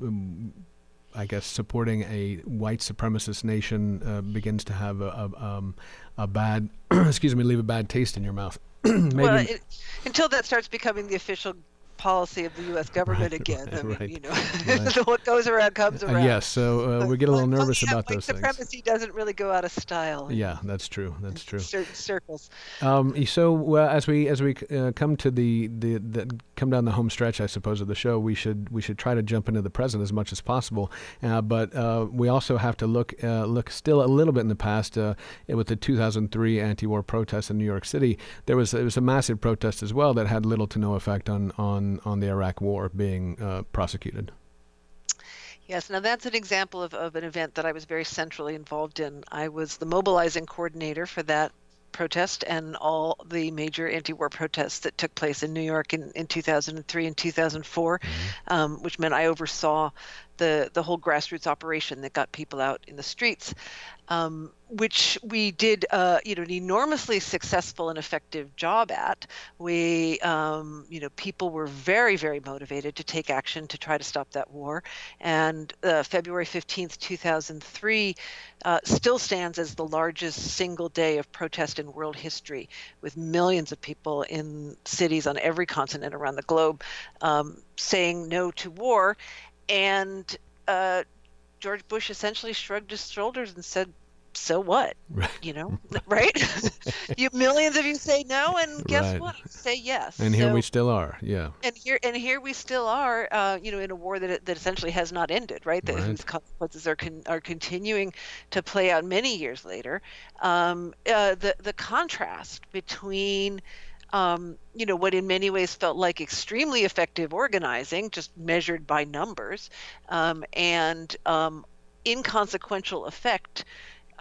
[SPEAKER 2] I guess supporting a white supremacist nation uh, begins to have a, a, um, a bad, excuse me, leave a bad taste in your mouth.
[SPEAKER 3] well it, until that starts becoming the official policy of the U.S. government again I mean,
[SPEAKER 2] right,
[SPEAKER 3] you know
[SPEAKER 2] right.
[SPEAKER 3] what goes around comes
[SPEAKER 2] uh,
[SPEAKER 3] around
[SPEAKER 2] yes, so uh, we get a little nervous
[SPEAKER 3] enough,
[SPEAKER 2] about those things.
[SPEAKER 3] supremacy doesn't really go out of style
[SPEAKER 2] Yeah, that's true. That's true.
[SPEAKER 3] certain circles
[SPEAKER 2] Um, so uh, as we as we uh, come to the, the the come down the home stretch, I suppose of the show, we should we should try to jump into the present as much as possible. Uh, but uh, we also have to look uh, look still a little bit in the past. Uh, with the 2003 anti-war protests in New York City, there was it was a massive protest as well that had little to no effect on on on the Iraq War being uh, prosecuted.
[SPEAKER 3] Yes, now that's an example of, of an event that I was very centrally involved in. I was the mobilizing coordinator for that protest and all the major anti-war protests that took place in New York in, in 2003 and 2004, um, which meant I oversaw the the whole grassroots operation that got people out in the streets, um, which we did, uh, you know, an enormously successful and effective job at. We, um, you know, people were very, very motivated to take action to try to stop that war. And uh, February 15th, 2003, uh, still stands as the largest single day of protest in world history, with millions of people in cities on every continent around the globe um, saying no to war. And uh, George Bush essentially shrugged his shoulders and said, "So what?
[SPEAKER 2] Right.
[SPEAKER 3] You know, right? you millions of you say no, and guess
[SPEAKER 2] Right.
[SPEAKER 3] what? Say yes.
[SPEAKER 2] And here
[SPEAKER 3] So-
[SPEAKER 2] we still are. Yeah.
[SPEAKER 3] and here and here we still are, uh, you know, in a war that that essentially has not ended, right? That
[SPEAKER 2] Right.
[SPEAKER 3] whose consequences are con- are continuing to play out many years later. Um, uh, the the contrast between um, you know, what in many ways felt like extremely effective organizing, just measured by numbers, um, and um, inconsequential effect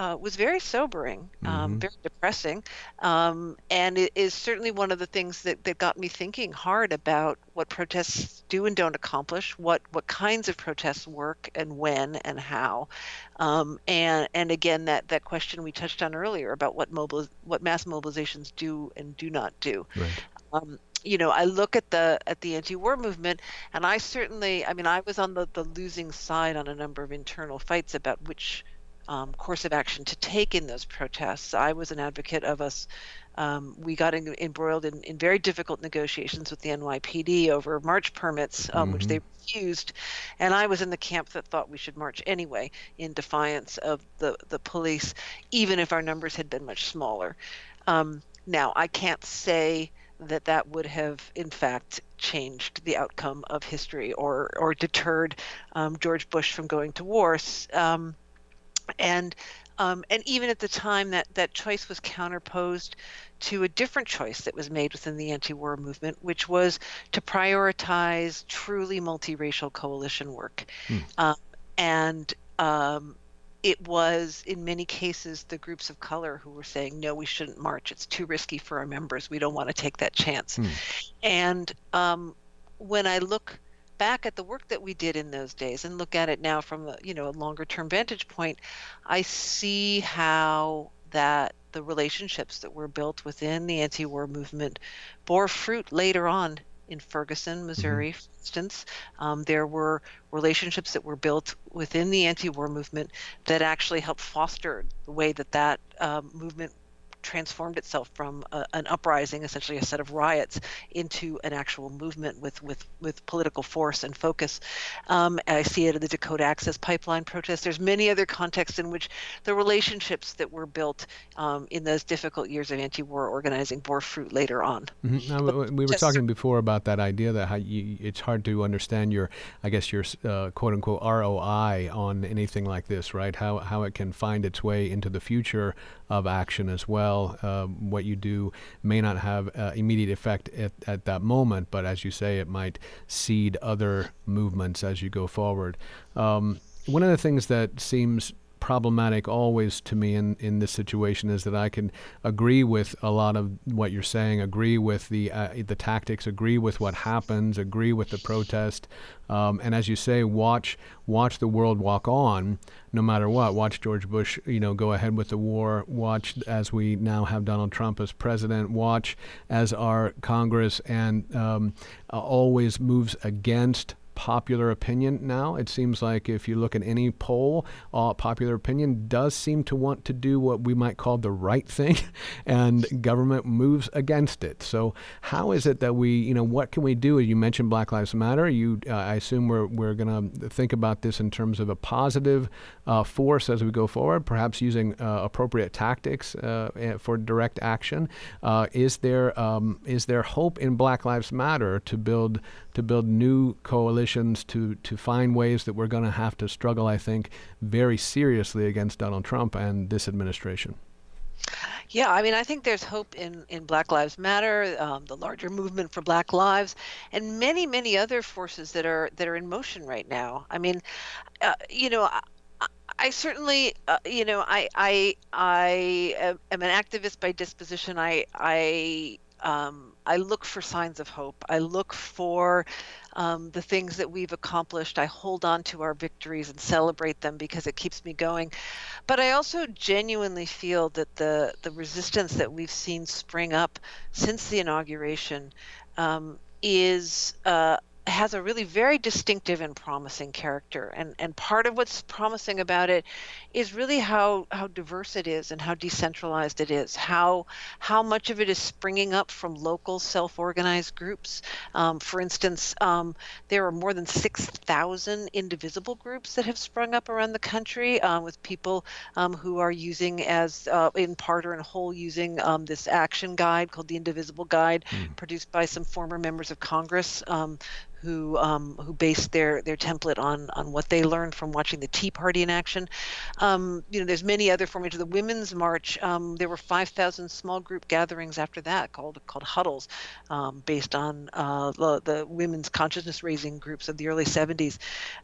[SPEAKER 3] uh, was very sobering, um, very depressing, um, and it is certainly one of the things that, that got me thinking hard about what protests do and don't accomplish, what what kinds of protests work and when and how, um, and and again that that question we touched on earlier about what mobile what mass mobilizations do and do not do.
[SPEAKER 2] Right.
[SPEAKER 3] um, you know, I look at the at the anti-war movement, and I certainly, I mean, I was on the the losing side on a number of internal fights about which um, course of action to take in those protests. I was an advocate of us. Um, we got en- embroiled in, in very difficult negotiations with the NYPD over march permits, um, which they refused, and I was in the camp that thought we should march anyway in defiance of the the police, even if our numbers had been much smaller. Um, now, I can't say that that would have, in fact, changed the outcome of history or or deterred um, George Bush from going to war. Um, and um, and even at the time, that that choice was counterposed to a different choice that was made within the anti-war movement, which was to prioritize truly multiracial coalition work, um, and um, it was in many cases the groups of color who were saying no we shouldn't march. It's too risky for our members. We don't want to take that chance. And um, when i look back at the work that we did in those days and look at it now from a you know a longer term vantage point i see how that the relationships that were built within the anti-war movement bore fruit later on in Ferguson, Missouri, for instance. Um, there were relationships that were built within the anti-war movement that actually helped foster the way that that um, movement transformed itself from a, an uprising, essentially a set of riots, into an actual movement with with with political force and focus. Um, I see it in the Dakota Access Pipeline protest. There's many other contexts in which the relationships that were built um, in those difficult years of anti-war organizing bore fruit later on.
[SPEAKER 2] Mhm. Now, we- we were
[SPEAKER 3] just-
[SPEAKER 2] talking before about that idea that how you, it's hard to understand your, I guess your uh, quote unquote ROI on anything like this, right? How how it can find its way into the future of action as well. Um, what you do may not have uh, immediate effect at, at that moment, but as you say, it might seed other movements as you go forward. Um, one of the things that seems problematic always to me in, in this situation is that I can agree with a lot of what you're saying, agree with the uh, the tactics, agree with what happens, agree with the protest, um, and as you say, watch watch the world walk on, no matter what. Watch George Bush, you know, go ahead with the war. Watch as we now have Donald Trump as president. Watch as our Congress and um, uh, always moves against popular opinion now. It seems like if you look at any poll, uh, popular opinion does seem to want to do what we might call the right thing, and government moves against it. So, how is it that we, you know, what can we do? You mentioned Black Lives Matter. You, uh, I assume we're we're going to think about this in terms of a positive uh, force as we go forward, perhaps using uh, appropriate tactics uh, eh, for direct action. Uh, is there um, is there hope in Black Lives Matter to build to build new coalitions to to find ways that we're going to have to struggle? I think very seriously against Donald Trump and this administration.
[SPEAKER 3] Yeah, I mean, I think there's hope in, in Black Lives Matter, um, the larger movement for Black Lives, and many, many other forces that are that are in motion right now. I mean, uh, you know, I, I- certainly, uh, you know, I I I am an activist by disposition. I I um, I look for signs of hope. I look for um, the things that we've accomplished. I hold on to our victories and celebrate them because it keeps me going. But I also genuinely feel that the the resistance that we've seen spring up since the inauguration um, is uh, has a really very distinctive and promising character. And and part of what's promising about it is really how how diverse it is and how decentralized it is how how much of it is springing up from local self-organized groups. Um, for instance um, there are more than 6,000 indivisible groups that have sprung up around the country uh, with people um, who are using as uh, in part or in whole using um, this action guide called the indivisible guide produced by some former members of congress um, who um, who based their their template on on what they learned from watching the Tea Party in action. Um, you know, there's many other forms. The Women's March, um, there were 5,000 small group gatherings after that called called huddles, um, based on uh, the, the women's consciousness raising groups of the early 70s.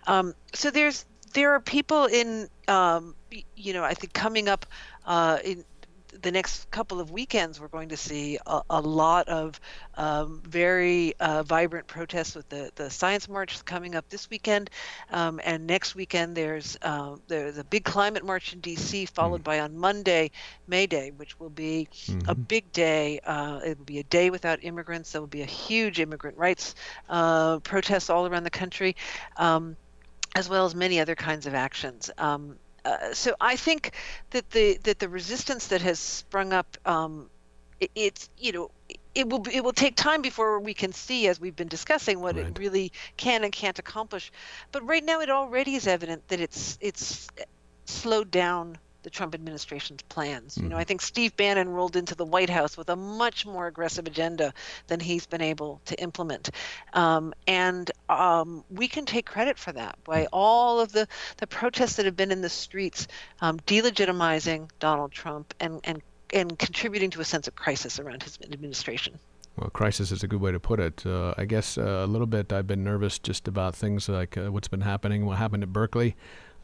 [SPEAKER 3] Um, so there's there are people in um, you know I think coming up uh, in the next couple of weekends, we're going to see a, a lot of um, very uh, vibrant protests with the, the Science March coming up this weekend. Um, and next weekend, there's uh, there's a big climate march in D.C., followed by on Monday, May Day, which will be a big day. Uh, it will be a day without immigrants. There will be a huge immigrant rights uh, protests all around the country. Um, as well as many other kinds of actions. Um, uh, so I think that the that the resistance that has sprung up, um, it, it's you know it will be- it will take time before we can see, as we've been discussing, what
[SPEAKER 2] Right.
[SPEAKER 3] it really can and can't accomplish. But right now, it already is evident that it's it's slowed down the Trump administration's plans. You know, I think Steve Bannon rolled into the White House with a much more aggressive agenda than he's been able to implement, um, and um, we can take credit for that by all of the the protests that have been in the streets, um, delegitimizing Donald Trump and and and contributing to a sense of crisis around his administration.
[SPEAKER 2] Well, crisis is a good way to put it. Uh, I guess uh, a little bit. I've been nervous just about things like uh, what's been happening, what happened at Berkeley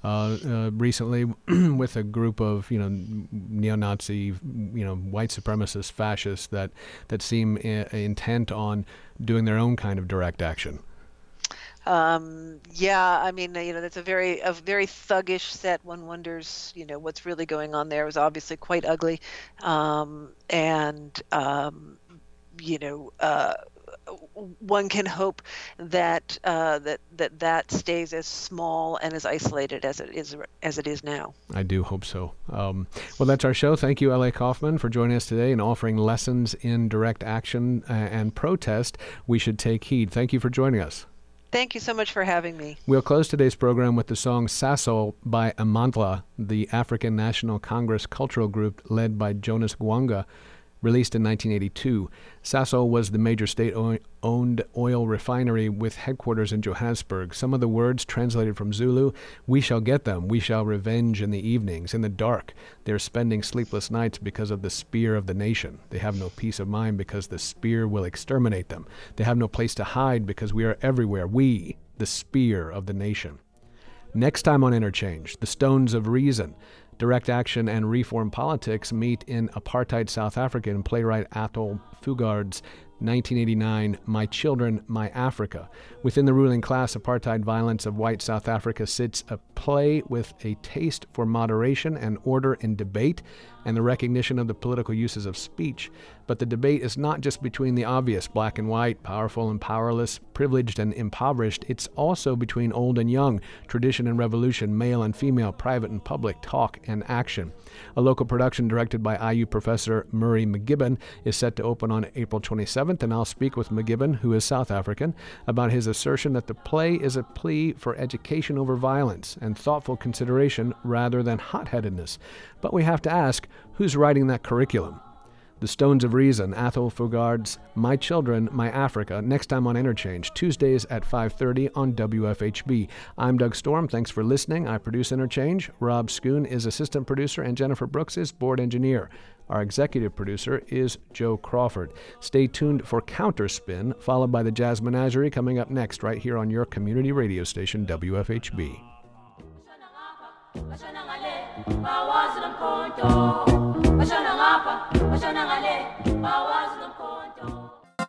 [SPEAKER 2] uh, uh, recently, with a group of you know neo-Nazi, you know white supremacist fascists that that seem I- intent on doing their own kind of direct action.
[SPEAKER 3] Um, yeah, I mean, you know, that's a very a very thuggish set. One wonders, you know, what's really going on there. It was obviously quite ugly, um, and um, you know, uh, one can hope that uh, that that that stays as small and as isolated as it is as it is now.
[SPEAKER 2] I do hope so. Um, well, that's our show. Thank you, L.A. Kaufman, for joining us today and offering lessons in direct action uh, and protest. We should take heed. Thank you for joining us.
[SPEAKER 3] Thank you so much for having me.
[SPEAKER 2] We'll close today's program with the song Sasol by Amandla, the African National Congress cultural group led by Jonas Gwangwa, released in 1982. Sasol was the major state owned oil refinery with headquarters in Johannesburg. Some of the words translated from Zulu We shall get them, we shall revenge in the evenings, in the dark. They're spending sleepless nights because of the spear of the nation. They have no peace of mind because the spear will exterminate them. They have no place to hide because we are everywhere. We, the spear of the nation. Next time on Interchange, the Stones of Reason. Direct action and reform politics meet in apartheid South African playwright Athol Fugard's 1989 My Children, My Africa. Within the ruling class, apartheid violence of white South Africa sits a play with a taste for moderation and order in debate and the recognition of the political uses of speech. But the debate is not just between the obvious, black and white, powerful and powerless, privileged and impoverished. It's also between old and young, tradition and revolution, male and female, private and public, talk and action. A local production directed by IU professor Murray McGibbon is set to open on April 27th, and I'll speak with McGibbon, who is South African, about his assertion that the play is a plea for education over violence and thoughtful consideration rather than hot headedness. But we have to ask who's writing that curriculum? The Stones of Reason, Athol Fugard's My Children, My Africa, next time on Interchange, Tuesdays at 5.30 on WFHB. I'm Doug Storm. Thanks for listening. I produce Interchange. Rob Schoon is assistant producer, and Jennifer Brooks is board engineer. Our executive producer is Joe Crawford. Stay tuned for Counterspin, followed by the Jazz Menagerie coming up next, right here on your community radio station, WFHB
[SPEAKER 4] bashona ngale bawazi lo mkhonto. Bashona ngapha bashona ngale bawazi